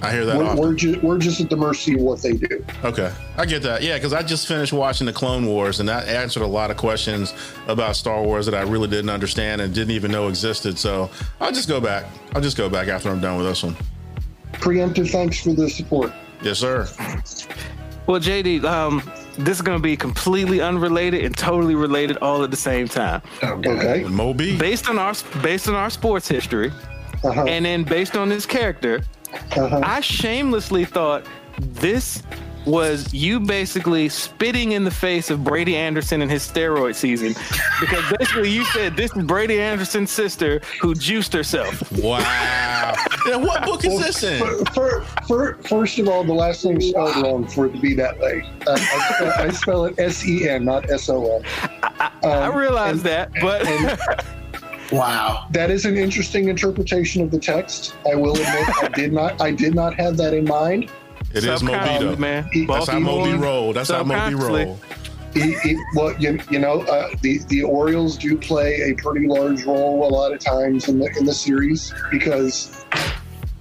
I hear that We're, often. we're just we're just at the mercy of what they do. Okay, I get that. Yeah, because I just finished watching the Clone Wars, and that answered a lot of questions about Star Wars that I really didn't understand and didn't even know existed. So I'll just go back. I'll just go back after I'm done with this one. Preemptive thanks for the support. Yes, sir. Well, JD, um, this is going to be completely unrelated and totally related all at the same time. Okay. Moby. Based on our based on our sports history, Uh-huh. and then based on this character, Uh-huh. I shamelessly thought this was you basically spitting in the face of Brady Anderson and his steroid season because basically you said this is Brady Anderson's sister who juiced herself. Wow. yeah, what book is this in? For, for, for, first of all, the last name's spelled wrong for it to be that way. Uh, I, I spell it S E N, not S O N. I Um, realize and that, but wow. That is an interesting interpretation of the text. I will admit, I did not, I did not have that in mind. It is Moby, subconsciously, though. man. That's how Moby Baltimore, roll. That's how Moby subconsciously. roll. It, it, well, you, you know, uh, the the Orioles do play a pretty large role a lot of times in the in the series because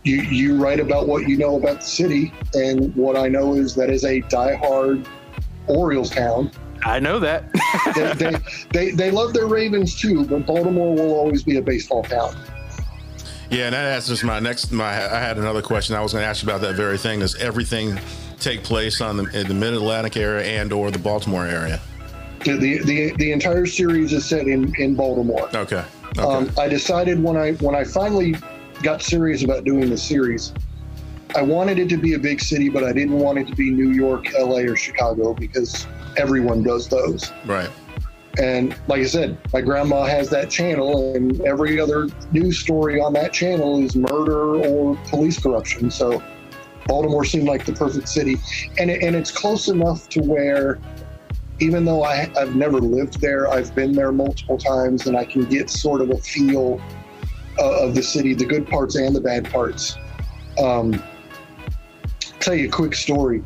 you you write about what you know about the city, and what I know is that is a diehard Orioles town. I know that. They, they, they they love their Ravens too, but Baltimore will always be a baseball town. Yeah, and that answers my next. My I had another question. I was going to ask you about that very thing. Does everything take place on the in the Mid Atlantic area and or the Baltimore area? The, the the the entire series is set in in Baltimore. Okay. Okay. Um, I decided when I when I finally got serious about doing the series, I wanted it to be a big city, but I didn't want it to be New York, L.A., or Chicago because everyone does those. right. And like I said, my grandma has that channel, and every other news story on that channel is murder or police corruption. So Baltimore seemed like the perfect city, and it, and it's close enough to where, even though I, I've never lived there, I've been there multiple times, and I can get sort of a feel uh, of the city, the good parts and the bad parts. Um, tell you a quick story.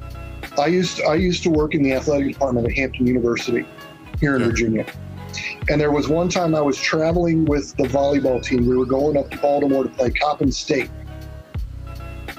I used I used to work in the athletic department at Hampton University here in Okay. Virginia. And there was one time I was traveling with the volleyball team. We were going up to Baltimore to play Coppin State.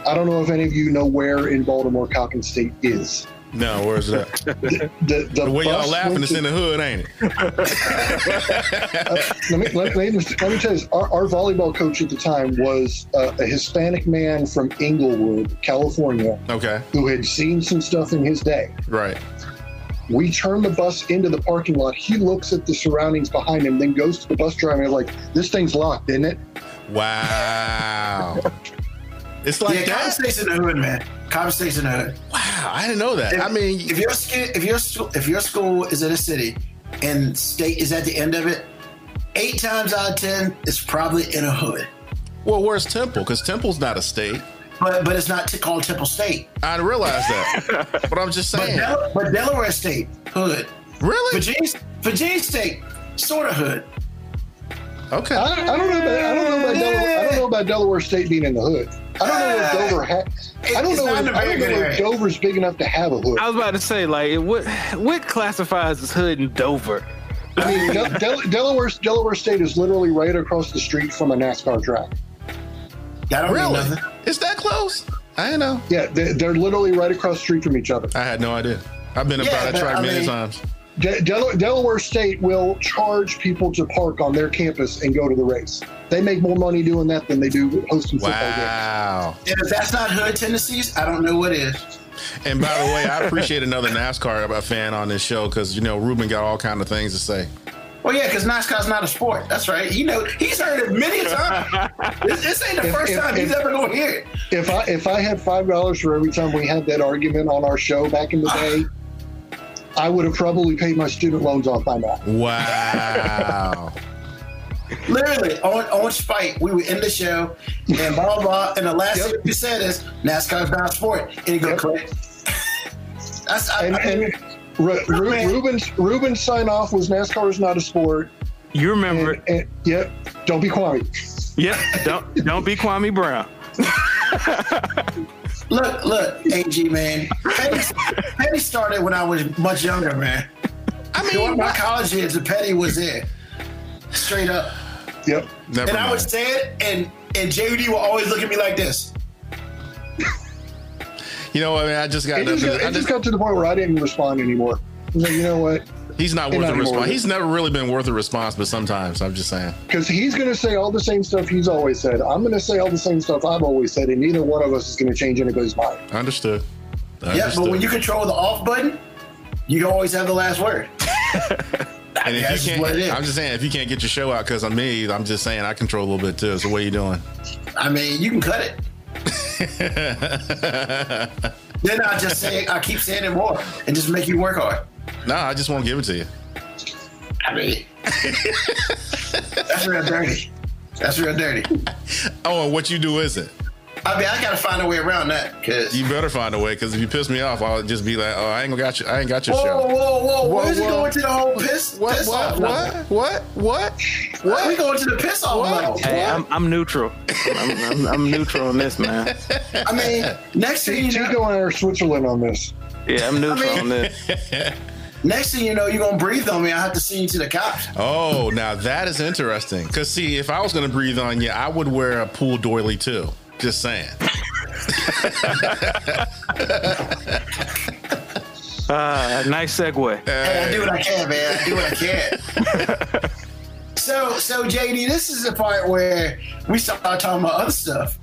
I don't know if any of you know where in Baltimore Coppin State is. No, where's that? The, the, The way y'all laughing is in the hood, ain't it? let me let, me let me tell you, this. our, our volleyball coach at the time was uh, a Hispanic man from Inglewood, California, Okay. who had seen some stuff in his day. Right. We turn the bus into the parking lot. He looks at the surroundings behind him, then goes to the bus driver and is like, "This thing's locked, isn't it?" Wow. It's like yeah, Coppin that. State's in the hood, man. Coppin State's in the hood. Wow, I didn't know that. If, I mean, if your if your stu- if your school is in a city and state is at the end of it, eight times out of ten, it's probably in a hood. well, where's Temple? Because Temple's not a state. But but it's not t- called Temple State. I realize that, but I'm just But, saying. Del- but Delaware State hood. Really? Virginia Virginia State sort of hood. Okay. I, I don't know. About, I don't know about Delaware. I don't know about Delaware State being in the hood. I don't know if Dover had. I don't know. not If, in don't know if. Dover's big enough to have a hood. I was about to say, like, what what classifies as hood in Dover? I mean, Del- Del- Delaware Delaware State is literally right across the street from a NASCAR track. That don't Really? nothing. It's that close? I didn't know. Yeah, they, they're literally right across the street from each other. I had no idea. I've been Yeah, about that but track I many mean- times. De- Del- Delaware State will charge people to park on their campus and go to the race. They make more money doing that than they do hosting football games. Wow. And if that's not hood tendencies, I don't know what is. And by the way, I appreciate another NASCAR fan on this show because you know Ruben got all kind of things to say. Well, yeah, because NASCAR's not a sport. That's right. You know, he's heard it many a time. this, this ain't the If- first if- time he's if- ever going to hear it. If I if I had five dollars for every time we had that argument on our show back in the day, I would have probably paid my student loans off by now. Wow. Literally, on, on spite, we were in the show, and blah, blah, blah. And the last Yep. thing you said is NASCAR's not a sport. And you go, Yep. click. That's, I, And, I mean, and Ru- Ru- Man. Ruben's Ruben's sign off was NASCAR is not a sport. You remember? And, and yep, don't be Kwame. Yep. Don't don't be Kwame Brown. look, look, AG, man. Petty, Petty started when I was much younger, man. I mean, During mean, my college years, the Petty was there. Straight up. Yep. never and I would mind. say it, and, and JD will always look at me like this. You know, I mean, I just got. It just, got, it just just- got to the point where I didn't respond anymore. I was like, you know what? He's not worth not a response. He's never really been worth a response, but sometimes I'm just saying. Because he's going to say all the same stuff he's always said. I'm going to say all the same stuff I've always said, and neither one of us is going to change anybody's mind. Understood. Yeah, but when you control the off button, you always have the last word. and if That's you what it can't, is. I'm just saying, if you can't get your show out because of me, I'm just saying I control a little bit too. So what are you doing? I mean, you can cut it. then I just say I keep saying it more and just make you work hard. No, I just won't give it to you. I mean, that's real dirty. That's real dirty. Oh, and what you do is it? I mean, I gotta find a way around that because. You better find a way because if you piss me off, I'll just be like, oh, I ain't gonna got you. I ain't got your Whoa, show. whoa, whoa, whoa! Whoa, Where's it whoa. going to the whole piss? What? piss What? off level? What? What? What? We going to the piss off What? level. Hey, I'm I'm neutral. I'm, I'm, I'm neutral on this, man. I mean, next thing you know, Chico and I Switzerland on this. Yeah, I'm neutral mean- on this. next thing you know, you're gonna breathe on me. I have to send you to the cops. Oh, now that is interesting. Cause see, if I was gonna breathe on you, I would wear a pool doily too. Just saying. Uh, nice segue. Hey, I do what I can, man. I do what I can. so, so JD, this is the part where we start talking about other stuff,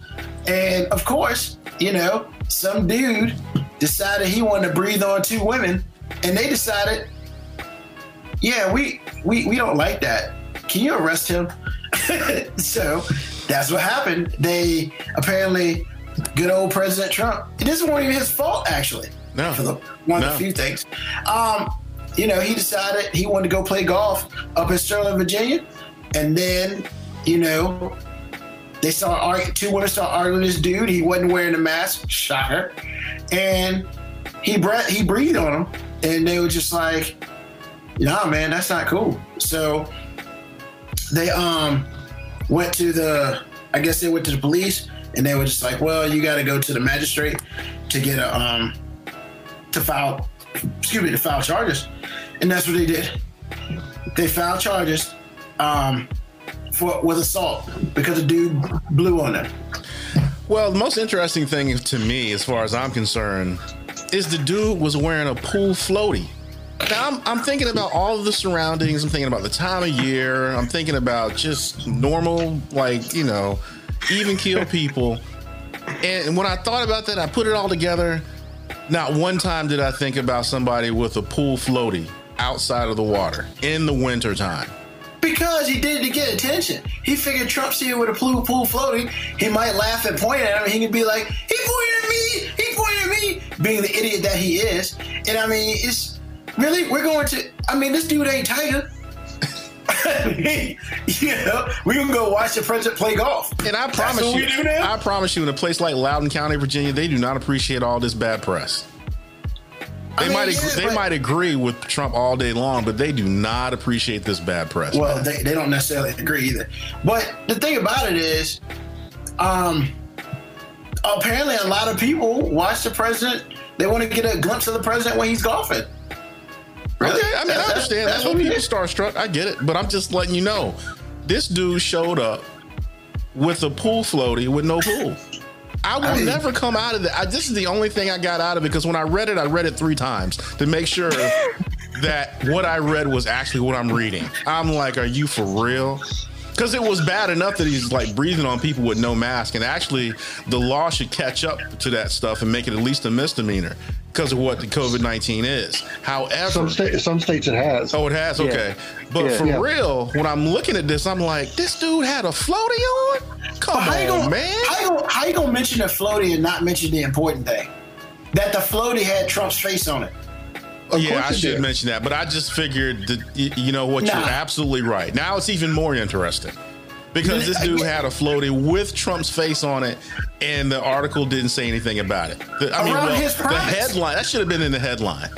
and of course, you know, some dude decided he wanted to breathe on two women, and they decided, yeah, we we we don't like that. Can you arrest him? so that's what happened. They apparently, good old President Trump. This wasn't even his fault, actually. No. For the, one of No. the few things. Um, you know, he decided he wanted to go play golf up in Sterling, Virginia, and then, you know, they saw two women start arguing this dude. He wasn't wearing a mask. Shocker. And he breath he breathed on them, and they were just like, "Nah, man, that's not cool." So they um went to the I guess they went to the police and they were just like, well, you got to go to the magistrate to get a um to file excuse me to file charges, and that's what they did. They filed charges um for with assault because the dude blew on them. Well, the most interesting thing to me, as far as I'm concerned, is the dude was wearing a pool floaty. Now I'm, I'm thinking about all of the surroundings. I'm thinking about the time of year. I'm thinking about just normal, like you know, even keel people. And when I thought about that, I put it all together. Not one time did I think about somebody with a pool floaty outside of the water in the wintertime. Because he did it to get attention. He figured Trump see it with a pool pool floating, he might laugh and point at him. He could be like, "He pointed being the idiot that he is. And I mean, it's really we're going to. I mean, this dude ain't Tiger. you know, we can go watch the president play golf. And I promise you, we do now? I promise you, in a place like Loudoun County, Virginia, they do not appreciate all this bad press. They I mean, might yeah, agree, they might agree with Trump all day long, but they do not appreciate this bad press. Well, they, they don't necessarily agree either. But the thing about it is, um, apparently a lot of people watch the president. They want to get a glimpse of the president when he's golfing. Really? Okay, I mean, I understand. That's, that's what people starstruck. I get it, but I'm just letting you know, this dude showed up with a pool floaty with no pool. I will I mean- never come out of that. I, this is the only thing I got out of it because when I read it, I read it three times to make sure that what I read was actually what I'm reading. I'm like, are you for real? Because it was bad enough that he's like breathing on people with no mask, and actually, the law should catch up to that stuff and make it at least a misdemeanor because of what the COVID nineteen is. However, Some state, some states it has. Oh, it has. Yeah. Okay, but Yeah. for Yeah. real, when I'm looking at this, I'm like, this dude had a floaty on. Come How you on, gonna, man. How you, gonna, how you gonna mention the floaty and not mention the important thing? That the floaty had Trump's face on it. Of yeah, I should did. mention that, but I just figured that you know what, you're absolutely right. Now it's even more interesting because this dude had a floaty with Trump's face on it, and the article didn't say anything about it. The- I mean, well, the headline that should have been in the headline.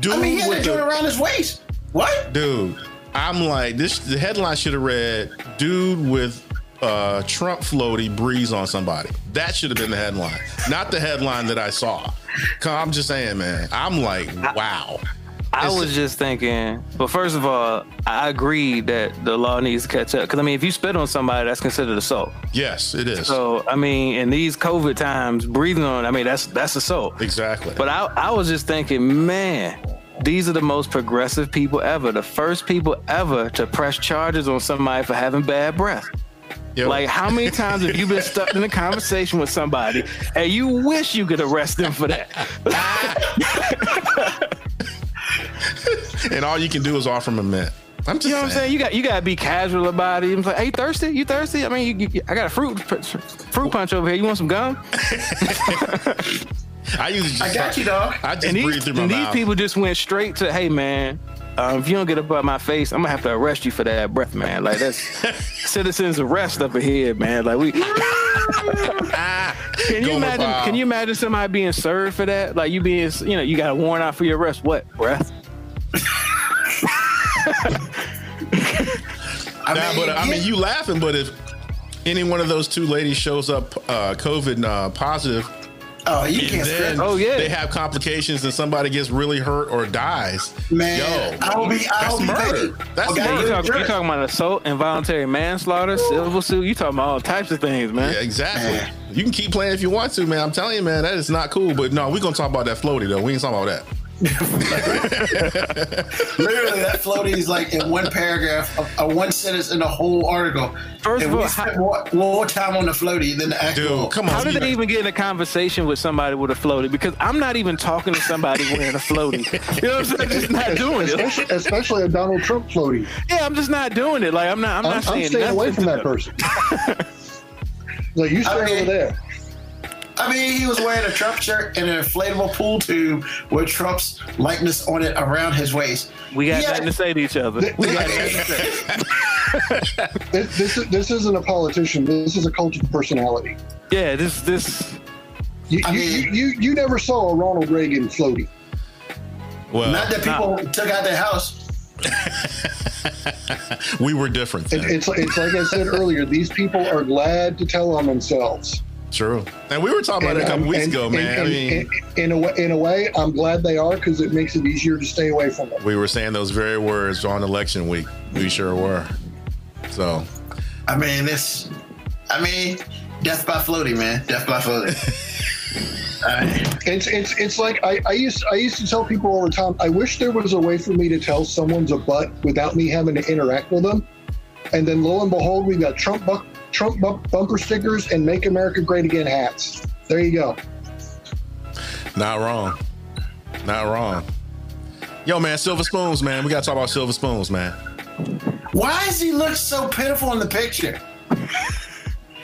Dude I mean, he had with to joint the around his waist. What? dude. I'm like this. The headline should have read "Dude with uh, Trump floaty breeze on somebody." That should have been the headline, not the headline that I saw. I'm just saying, man. I'm like, wow. I It's- was just thinking, but first of all, I agree that the law needs to catch up. Because I mean, if you spit on somebody, that's considered assault. Yes, it is. So I mean, in these COVID times, breathing on, I mean, that's that's assault. exactly. But I, I was just thinking, man, these are the most progressive people ever. The first people ever to press charges on somebody for having bad breath. Yo, Like, how many times have you been stuck in a conversation with somebody and you wish you could arrest them for that? and all you can do is offer them a mint. I'm just You know what I'm saying? You got you got to be casual about it. I'm like, hey, thirsty? You thirsty? I mean, you, you, I got a fruit fruit punch over here. You want some gum? I usually just I got you, dog. I just And breathe these, through my and these people just went straight to, hey, man, um, if you don't get up out my face, I'm gonna have to arrest you for that breath, man. Like that's citizens arrest up ahead, man. Like we. Can you Go imagine? Can you imagine somebody being served for that? Like you being, you know, you got a warrant out for your arrest. What breath? I Nah, but I mean, you laughing, but if any one of those two ladies shows up uh, COVID uh, positive, Oh, you and can't then stress. Oh, yeah. they have complications and somebody gets really hurt or dies. Man, yo, I will be. I that's will be murder. paid. That's Okay, You murder. talking, you talking about assault, involuntary manslaughter, civil suit? You talking about all types of things, man. Yeah, exactly. Man. You can keep playing if you want to, man. I'm telling you, man, that is not cool. But no, we're gonna talk about that floaty though. We ain't talking about that. Literally, that floaty is like in one paragraph, a, a one sentence in the whole article. First and of we all, spent more, more time on the floaty than the actual. Dude, come on. How did they even get in a conversation with somebody with a floaty? Because I'm not even talking to somebody wearing a floaty. You know what I'm saying? I'm just not doing it. especially, especially a Donald Trump floaty. Yeah, I'm just not doing it. Like I'm not. I'm I'm, not I'm staying away from that person. like you stay I mean- over there. I mean, he was wearing a Trump shirt and an inflatable pool tube with Trump's likeness on it around his waist. We got Yeah. nothing to say to each other. Th- We got nothing to say. This, this, is- this isn't a politician. This is a cult of personality. Yeah, this this. You, I you, mean- you, you, you never saw a Ronald Reagan floaty. well, Not that people took out their house. we were different. It, it's, it's like I said earlier, these people are glad to tell on themselves. True. And we were talking about it a couple um, weeks and- ago, and- man. I mean, and- in a way, in a way, I'm glad they are because it makes it easier to stay away from them. we were saying those very words on election week. We sure were. So, I mean, this. I mean, death by floaty, man. Death by floaty. I It's it's it's like I, I used I used to tell people all the time. I wish there was a way for me to tell someone's a butt without me having to interact with them. And then lo and behold, we got Trump bu- Trump bu- bumper stickers and "Make America Great Again" hats. There you go. not wrong. Not wrong. Yo, man, silver spoons, man. We got to talk about silver spoons, man. why does he look so pitiful in the picture?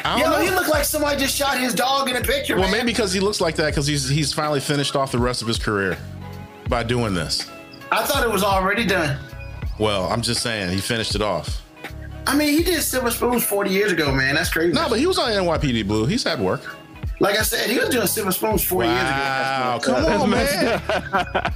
I Yo, don't know. he looked like somebody just shot his dog in a picture. Well, man. maybe because he looks like that because he's he's finally finished off the rest of his career by doing this. I thought it was already done. Well, I'm just saying he finished it off. I mean, he did Silver Spoons 40 years ago, man. That's crazy. No, but he was on NYPD Blue. He's had work. like I said, he was doing Silver Spoons 40 Wow, years ago. Wow, come on, messed man.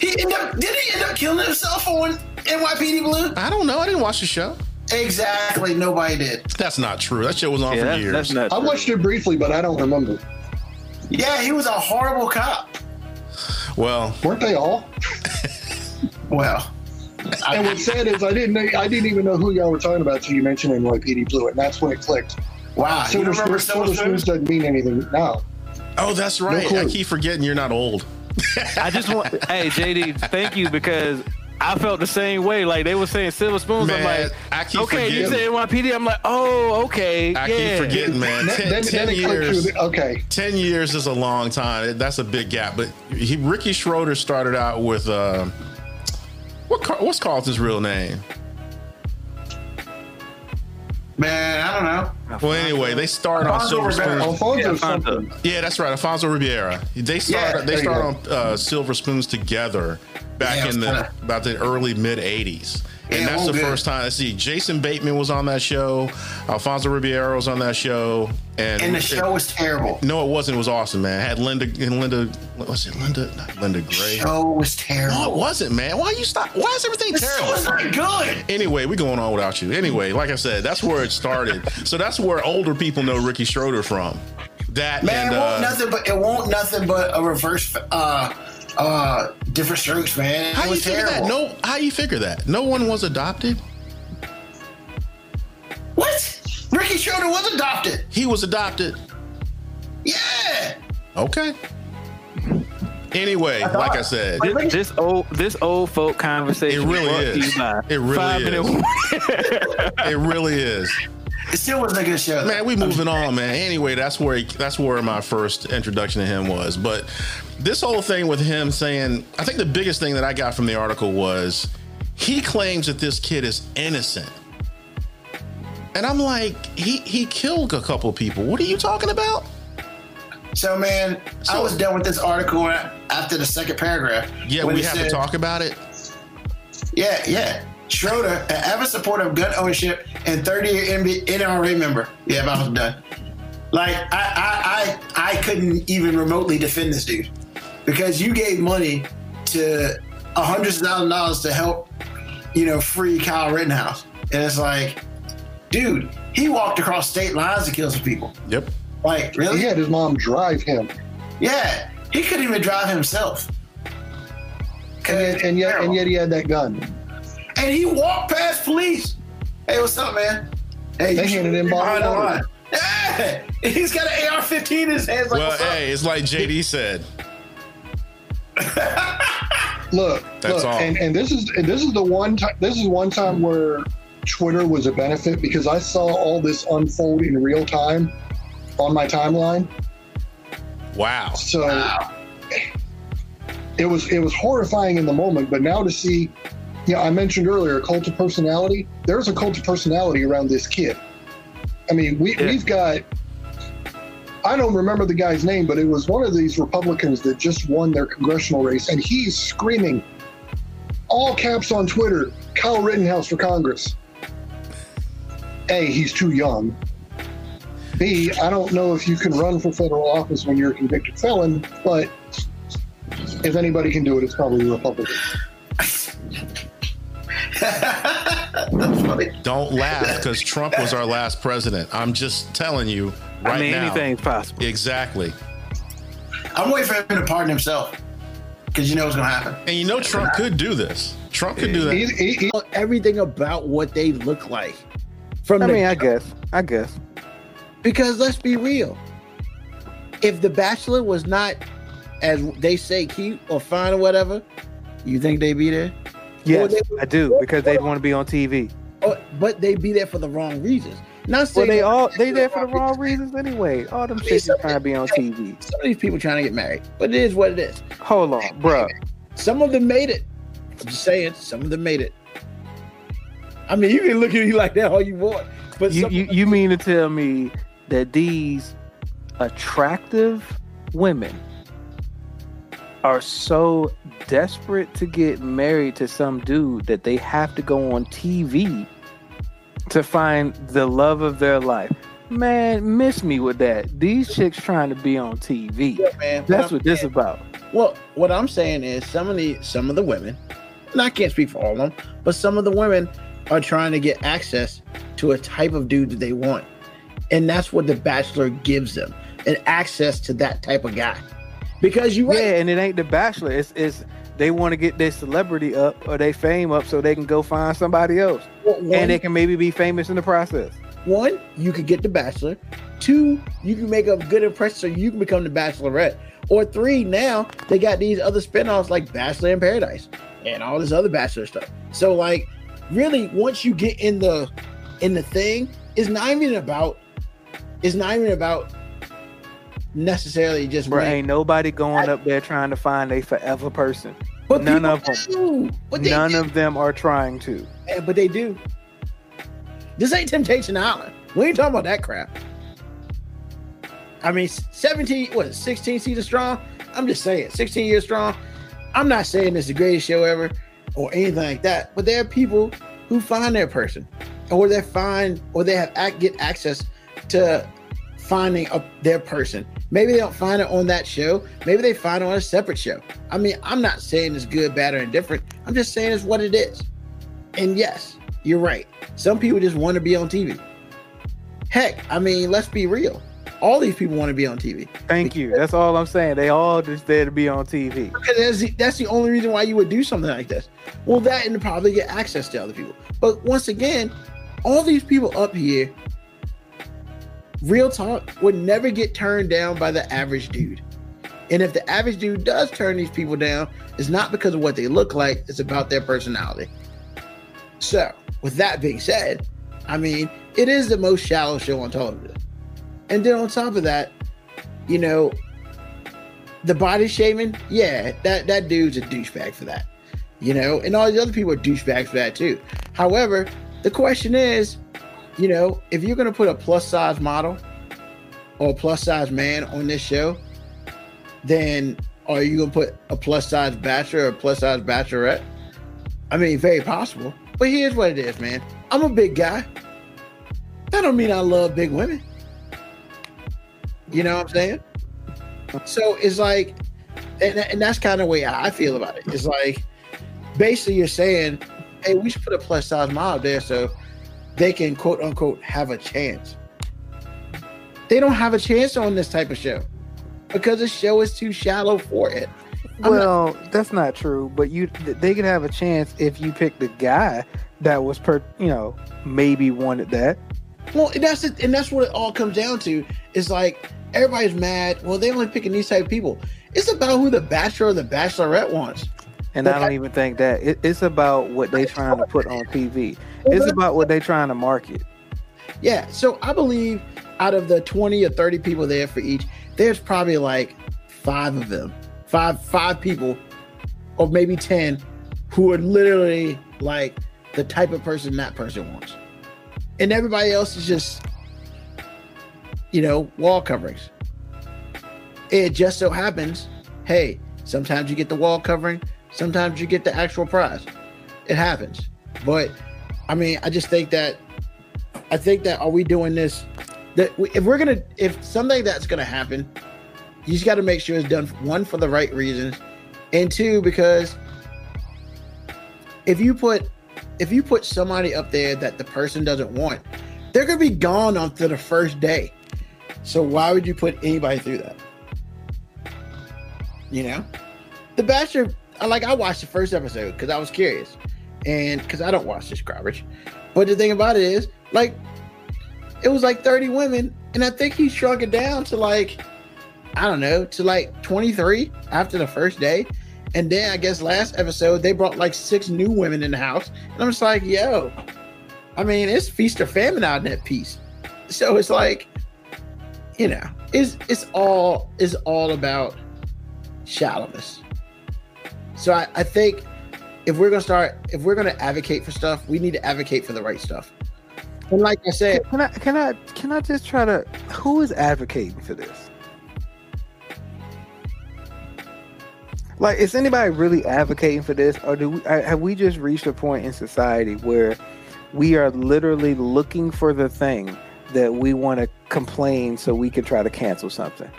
He end up, did he end up killing himself on NYPD Blue? I don't know. I didn't watch the show. Exactly. Nobody did. That's not true. That show was on Yeah, for that's, years. that's not. I true. watched it briefly, but I don't remember. Yeah, he was a horrible cop. well, Weren't they all? Well, And what's sad is I didn't know, I didn't even know who y'all were talking about till you mentioned NYPD Blue, and that's when it clicked. wow. You Silver, Spoons, Silver Silver Spoons? Spoons doesn't mean anything now. oh, that's right. clue. I keep forgetting you're not old. I just want. hey, JD, thank you because I felt the same way. Like they were saying silver spoons. I'm like, I keep okay, you forgetting. said NYPD. I'm like, oh, okay, I yeah. keep forgetting, man. Ten, then, 10 then years. The, okay, 10 years is a long time. That's a big gap. But he, Ricky Schroder started out with uh, what? Car- What's Carlton's real name? Man, I don't know. Well, anyway, they started on Silver Rivera. Spoons. Alfonso Yeah, Yeah, that's right, Alfonso Ribeiro. They started. Yeah, they there you started on uh, Silver Spoons together back Yeah, in the kinda- about the early mid '80s. And that's the good. first time. Let's see, Jason Bateman was on that show. Alfonso Ribeiro was on that show, and, And the show was terrible. No, it wasn't. It was awesome, man. It had Linda and Linda. What was it? Linda, not Linda Gray. The show was terrible. No, it wasn't, man. Why you stop? Why is everything The terrible? not good. Anyway, we going on without you. Anyway, like I said, that's where it started. so that's where older people know Ricky Schroder from. That Man, and it won't uh, nothing but it won't nothing but a reverse uh uh different strokes, man. It how you was figure terrible. that? No, how you figure that? No one was adopted. What? Ricky Schroder was adopted. He was adopted. Yeah. Okay. Anyway, like I said, This, this old this old folk conversation. It really is. It really Five is. It really is. It still wasn't a good show. Man, we moving on, man. Anyway, that's where he, that's where my first introduction to him was. But this whole thing with him saying, I think the biggest thing that I got from the article was he claims that this kid is innocent. And I'm like, he he killed a couple people. What are you talking about? So man, I was done with this article after the second paragraph. Yeah, we have to talk about it. Yeah, yeah. Schroder, an avid supporter of gun ownership and 30-year NRA member. Yeah, I was done. Like I, I, I, I couldn't even remotely defend this dude because you gave money to a hundreds of thousand dollars to help, you know, free Kyle Rittenhouse, and it's like, dude, he walked across state lines to kill some people. Yep. Like, really? He had his mom drive him, Yeah, he couldn't even drive himself. and yet, and yet, and yet he had that gun. and he walked past police. Hey, what's up, man? Hey, They handed him be bottled behind the line. Yeah, he's got an AR-15 in his hands. Like, Well, hey, it's like JD said. Look, That's look, all. and and this is and this is the one time. This is one time hmm. where Twitter was a benefit because I saw all this unfold in real time on my timeline. Wow. So it was it was horrifying in the moment, but now to see, you know, I mentioned earlier a cult of personality. There's a cult of personality around this kid. I mean, we Yeah. we've got. I don't remember the guy's name, but it was one of these Republicans that just won their congressional race, and he's screaming, all caps on Twitter, Kyle Rittenhouse for Congress. A, he's too young. B, I don't know if you can run for federal office when you're a convicted felon, but if anybody can do it, it's probably a Republican. That's funny. Don't laugh because Trump was our last president. I'm just telling you right I mean, now. anything's possible. Exactly. I'm waiting for him to pardon himself because you know what's gonna happen. And you know Trump could do this. Trump could do that. He, he, he- Everything about what they look like. From I the mean, I guess. I guess. Because let's be real. If The Bachelor was not, as they say, cute or fine or whatever, you think they'd be there? Yes, they- I do because they want to be on TV. Or, oh, but they'd be there for the wrong reasons. Not saying Well, they all they there for the wrong reasons anyway. All them is trying to be on TV. Some of these people trying to get married, but it is what it is. Hold on, bro. Some of them made it. I'm just saying, some of them made it. I mean, you can look at me like that all you want, but You, you you mean to tell me that these attractive women are so desperate to get married to some dude that they have to go on TV to find the love of their life? Man, miss me with that. These chicks trying to be on TV. Yeah, man. That's But what this is about. Well, what I'm saying is some of the some of the women, and I can't speak for all of them, but some of the women are trying to get access to a type of dude that they want. And that's what the bachelor gives them. An access to that type of guy. Because you right. Yeah, and it ain't the bachelor. It's it's they want to get their celebrity up or their fame up so they can go find somebody else. one, And they can maybe be famous in the process. one, you could get the bachelor. Two, you can make a good impression so you can become the bachelorette. Or three, now they got these other spin-offs like Bachelor in Paradise and all this other bachelor stuff. So like really once you get in the in the thing, it's not even about it's not even about necessarily just Bro, ain't nobody going up there trying to find a forever person. but none of them. do. None do. of them are trying to. Yeah, but they do. This ain't Temptation Island. We ain't talking about that crap. I mean, 17, what, 16 seasons strong? I'm just saying, 16 years strong. I'm not saying it's the greatest show ever or anything like that, but there are people who find their person or they find or they have act, get access to finding a, their person. Maybe they don't find it on that show. Maybe they find it on a separate show. I mean, I'm not saying it's good, bad, or indifferent. I'm just saying it's what it is. And yes, you're right. Some people just want to be on TV. Heck, I mean, let's be real. All these people want to be on TV. Thank you. That's all I'm saying. They all just there to be on TV. Because that's the, that's the only reason why you would do something like this. Well, that and probably get access to other people. But once again, all these people up here, real talk, would never get turned down by the average dude. And if the average dude does turn these people down, it's not because of what they look like, it's about their personality. So, with that being said, I mean, it is the most shallow show on television. And then on top of that, you know, the body shaming, yeah, that that dude's a douchebag for that. You know, and all these other people are douchebags for that too. However, the question is, you know, if you're gonna put a plus size model or a plus size man on this show, then are you gonna put a plus size bachelor or a plus size bachelorette? I mean, very possible. But here's what it is, man. I'm a big guy. That don't mean I love big women. You know what I'm saying? So it's like, and, and that's kind of the way I feel about it. It's like, basically, you're saying, hey, we should put a plus size model there so they can quote unquote have a chance. They don't have a chance on this type of show because the show is too shallow for it. I'm not- Well, that's not true. But you, they could have a chance if you pick the guy that was per, you know, maybe wanted that. Well, and that's it, and that's what it all comes down to. Is like everybody's mad. Well, they only picking these type of people. It's about who the bachelor or the bachelorette wants. And I don't even think that it, it's about what they're trying to put on TV. It's about what they're trying to market. Yeah. So I believe out of the 20 or 30 people there for each, there's probably like five of them, five, five people, or maybe 10 who are literally like the type of person that person wants. And everybody else is just, you know, wall coverings. It just so happens, hey, sometimes you get the wall covering, sometimes you get the actual prize. It happens. But I mean, I just think that I think that are we doing this that we- if we're gonna if something that's gonna happen, you just got to make sure it's done one for the right reasons, and two because if you put if you put somebody up there that the person doesn't want, they're gonna be gone on to the first day. So why would you put anybody through that? You know, The Bachelor. I like I watched the first episode because I was curious, and because I don't watch this garbage. But the thing about it is, like, it was like 30 women, and I think he shrunk it down to like, I don't know, to like 23 after the first day. And then I guess last episode they brought like six new women in the house, and I'm just like, yo, I mean, it's feast or famine out in that piece. So it's like, you know, it's it's all is all about shallowness. So I, I think if we're gonna start, if we're gonna advocate for stuff, we need to advocate for the right stuff. And like I said, Can I can I can I just try to who is advocating for this? Like, is anybody really advocating for this, or do we have we just reached a point in society where we are literally looking for the thing that we want to complain so we can try to cancel something?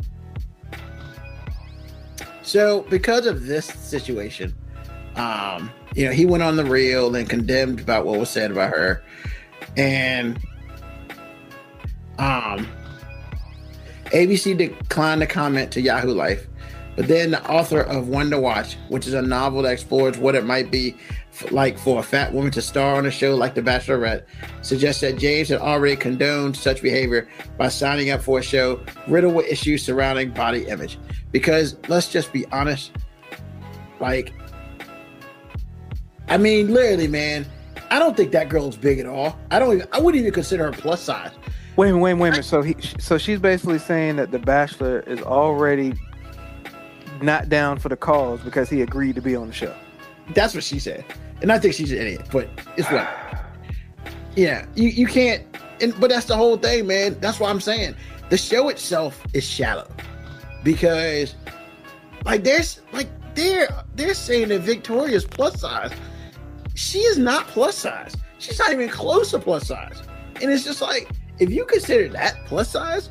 So because of this situation, um, you know, he went on the reel and condemned about what was said about her. And um ABC declined to comment to Yahoo Life. But then the author of to Watch, which is a novel that explores what it might be f- like for a fat woman to star on a show like The Bachelorette, suggests that James had already condoned such behavior by signing up for a show riddled with issues surrounding body image. Because let's just be honest, like, I mean, literally, man, I don't think that girl's big at all. I don't. Even, I wouldn't even consider her plus size. Wait, a minute, wait, a minute. So he, so she's basically saying that the Bachelor is already not down for the cause because he agreed to be on the show. That's what she said, and I think she's an idiot. But it's what. Yeah, you you can't. And but that's the whole thing, man. That's what I'm saying. The show itself is shallow because, like, there's like they're they're saying that Victoria's plus size. She is not plus size. She's not even close to plus size. And it's just like if you consider that plus size,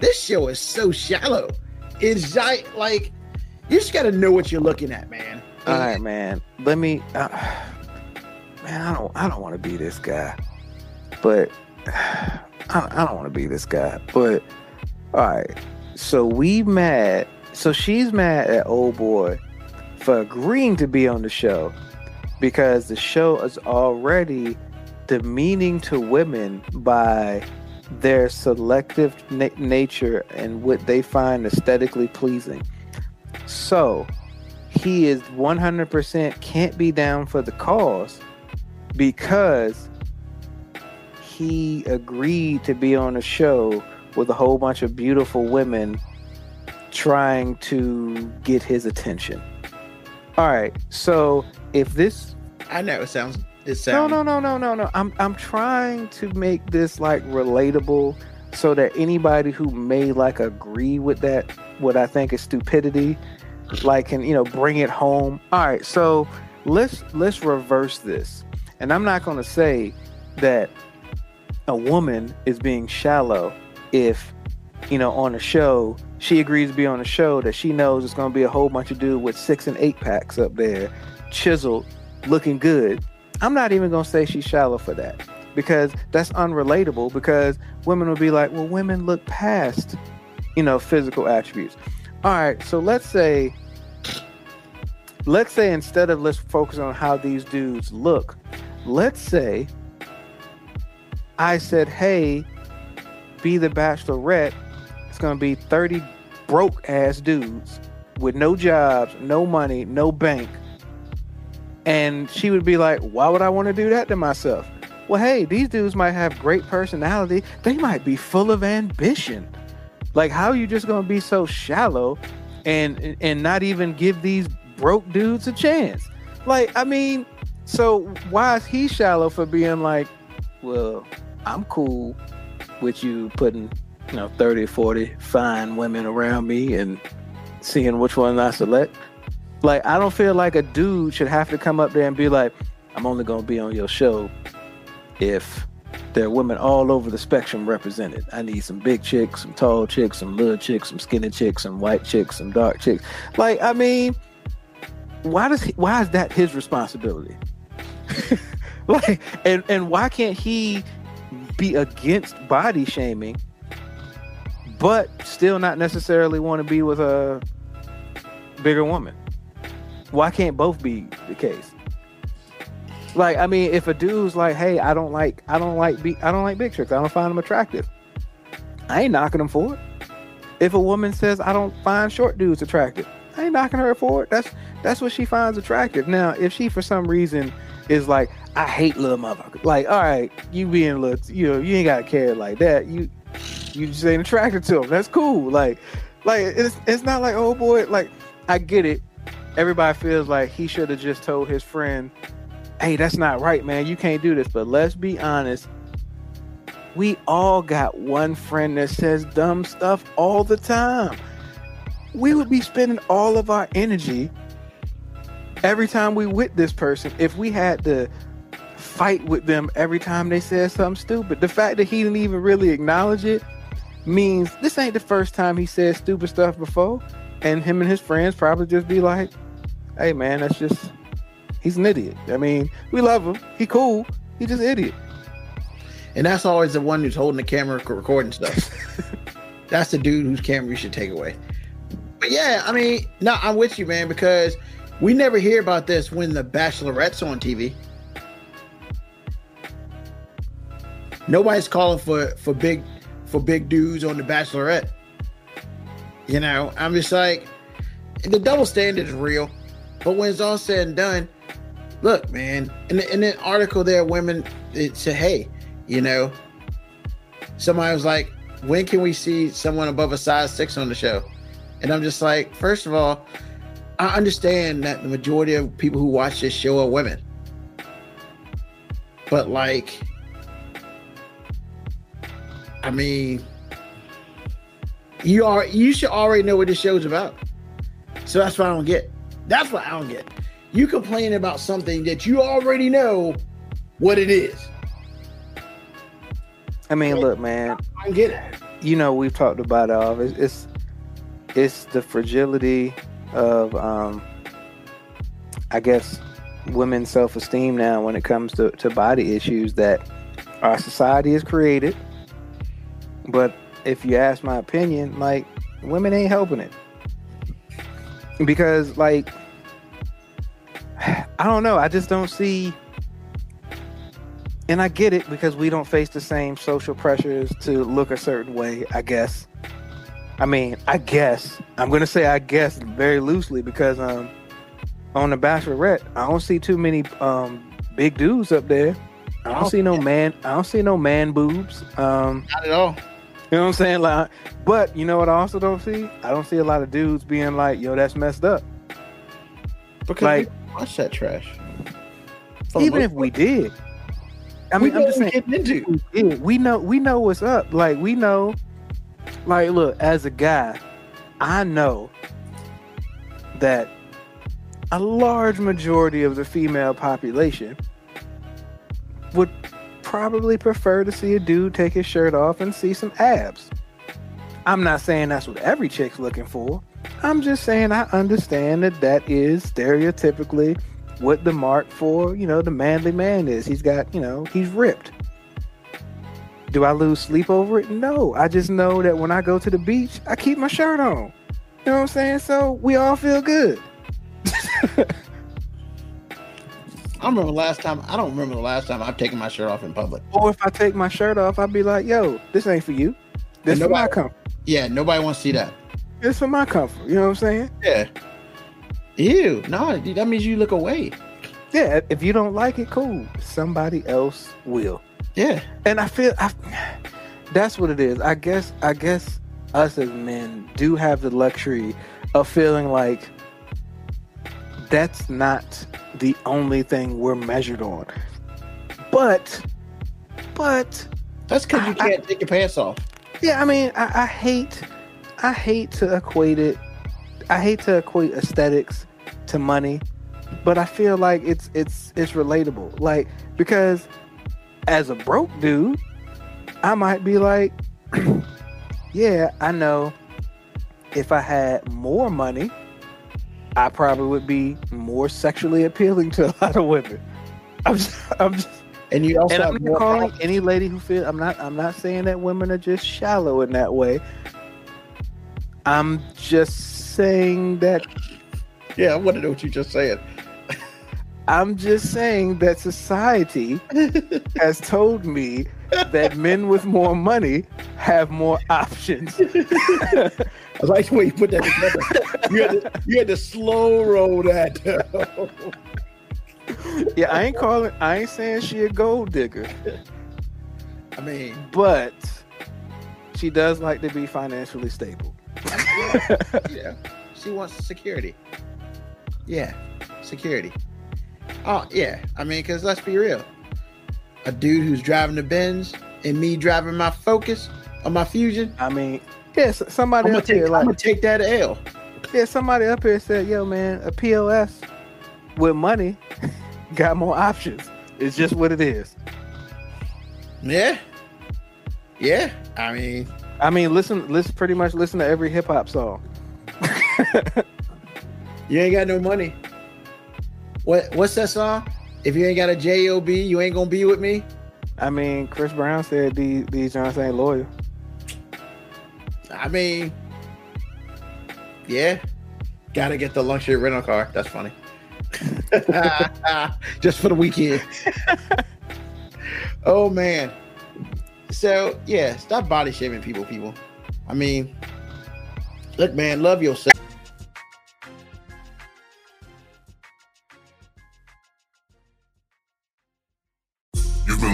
this show is so shallow. It's gi- like you just got to know what you're looking at, man. All right, man. Let me. Uh, man, I don't. I don't want to be this guy, but I, I don't want to be this guy. But all right. So we mad. So she's mad at old boy for agreeing to be on the show because the show is already demeaning to women by their selective na- nature and what they find aesthetically pleasing. So he is 100% can't be down for the cause because he agreed to be on a show with a whole bunch of beautiful women trying to get his attention. All right, so if this I know it sounds. It no, no, no, no, no, no. I'm I'm trying to make this like relatable so that anybody who may like agree with that what I think is stupidity like can, you know, bring it home. All right, so let's let's reverse this. And I'm not going to say that a woman is being shallow if you know on a show she agrees to be on a show that she knows it's going to be a whole bunch of dude with six and eight packs up there chiseled looking good i'm not even to say she's shallow for that because that's unrelatable because women will be like well women look past you know physical attributes all right so let's say let's say instead of let's focus on how these dudes look let's say i said hey be the bachelorette it's gonna be 30 broke ass dudes with no jobs, no money, no bank. And she would be like, Why would I want to do that to myself? Well, hey, these dudes might have great personality. They might be full of ambition. Like, how are you just gonna be so shallow and and not even give these broke dudes a chance? Like, I mean, so why is he shallow for being like, well, I'm cool with you putting, you know, 30, 40 fine women around me and seeing which one I select. Like, I don't feel like a dude should have to come up there and be like, I'm only gonna be on your show if there are women all over the spectrum represented. I need some big chicks, some tall chicks, some little chicks, some skinny chicks, some white chicks, some dark chicks. Like, I mean, why does he, why is that his responsibility? like, and and why can't he be against body shaming, but still not necessarily want to be with a bigger woman? Why can't both be the case? Like, I mean, if a dude's like, "Hey, I don't like, I don't like, be, I don't like big chicks. I don't find them attractive," I ain't knocking them for it. If a woman says, "I don't find short dudes attractive," I ain't knocking her for it. That's that's what she finds attractive. Now, if she for some reason is like, "I hate little motherfuckers," like, all right, you being little, you know, you ain't gotta care like that. You you just ain't attracted to them. That's cool. Like, like it's it's not like, oh boy, like I get it. Everybody feels like he should have just told his friend, hey, that's not right, man. You can't do this. But let's be honest. We all got one friend that says dumb stuff all the time. We would be spending all of our energy every time we with this person if we had to fight with them every time they said something stupid. The fact that he didn't even really acknowledge it means this ain't the first time he said stupid stuff before. And him and his friends probably just be like, hey man, that's just he's an idiot. I mean, we love him. He cool. He just idiot. And that's always the one who's holding the camera recording stuff. that's the dude whose camera you should take away. But yeah, I mean, no, I'm with you, man, because we never hear about this when the Bachelorette's on TV. Nobody's calling for for big for big dudes on the Bachelorette. You know, I'm just like the double standard is real, but when it's all said and done, look, man, in in the article there, women it said, hey, you know, somebody was like, when can we see someone above a size six on the show? And I'm just like, first of all, I understand that the majority of people who watch this show are women. But like, I mean, you are you should already know what this show's about. So that's what I don't get. That's what I don't get. You complain about something that you already know what it is. I mean, look, man. I don't get it. You know, we've talked about it all. It's it's, it's the fragility of, um, I guess, women's self esteem now when it comes to, to body issues that our society has created. But if you ask my opinion, like, women ain't helping it. Because, like, I don't know. I just don't see. And I get it because we don't face the same social pressures to look a certain way, I guess. I mean, I guess. I'm going to say I guess very loosely because um on the Bachelorette, I don't see too many um big dudes up there. I don't see no man. I don't see no man boobs. Um, Not at all. You know what I'm saying? Like, but you know what? I also don't see. I don't see a lot of dudes being like, "Yo, that's messed up." Because Like- we watch that trash. Even if we did, I mean, I'm just saying. into. We know we know what's up. Like we know, like look, as a guy, I know that a large majority of the female population would probably prefer to see a dude take his shirt off and see some abs. I'm not saying that's what every chick's looking for. I'm just saying I understand that that is stereotypically what the mark for, you know, the manly man is. He's got, you know, he's ripped. Do I lose sleep over it? No. I just know that when I go to the beach, I keep my shirt on. You know what I'm saying? So we all feel good. I remember last time. I don't remember the last time I've taken my shirt off in public. Or if I take my shirt off, I'd be like, yo, this ain't for you. This And is my comfort. Yeah, nobody wants to see that. It's for my comfort. You know what I'm saying? Yeah. Ew. No, that means you look away. Yeah. If you don't like it, cool. Somebody else will. Yeah. And I feel I, that's what it is. I guess. I guess us as men do have the luxury of feeling like that's not the only thing we're measured on. But, but That's because you I- can't take your pants off. Yeah, I mean, I, I hate, I hate to equate it. I hate to equate aesthetics to money, but I feel like it's it's it's relatable. Like because as a broke dude, I might be like, yeah, I know. If I had more money, I probably would be more sexually appealing to a lot of women. I'm just, I'm just And you also and have I'm more not calling confidence. any lady who feel I'm not I'm not saying that women are just shallow in that way. I'm just saying that Yeah, I want to know what you just said. I'm just saying that society has told me that men with more money have more options. I like the way you put that together. you, had to, you had to slow roll that. yeah, I ain't calling I ain't saying she a gold digger, I mean, but she does like to be financially stable. yeah, she wants security. Yeah, security. Oh yeah, I mean, because let's be real, a dude who's driving the Benz and me driving my Focus or my Fusion, I mean, yes, somebody I'm gonna up take, here I'm gonna take that L. Yeah, somebody up here said, "Yo, man, a POS with money got more options. It's just what it is." Yeah, yeah. I mean, I mean, listen, listen, pretty much listen to every hip hop song. you ain't got no money. What What's that song? If you ain't got a job, you ain't gonna be with me. I mean, Chris Brown said these these Johnson ain't loyal. I mean, yeah, gotta get the luxury rental car. That's funny. Just for the weekend. oh man. So yeah, stop body shaming people. People. I mean, look, man, love yourself.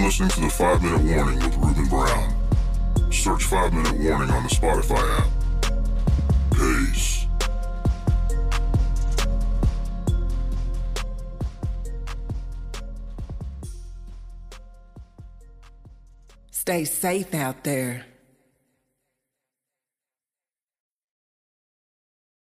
Listening to the 5 Minute Warning with Ruben Brown. Search 5 Minute Warning on the Spotify app. Peace. Stay safe out there.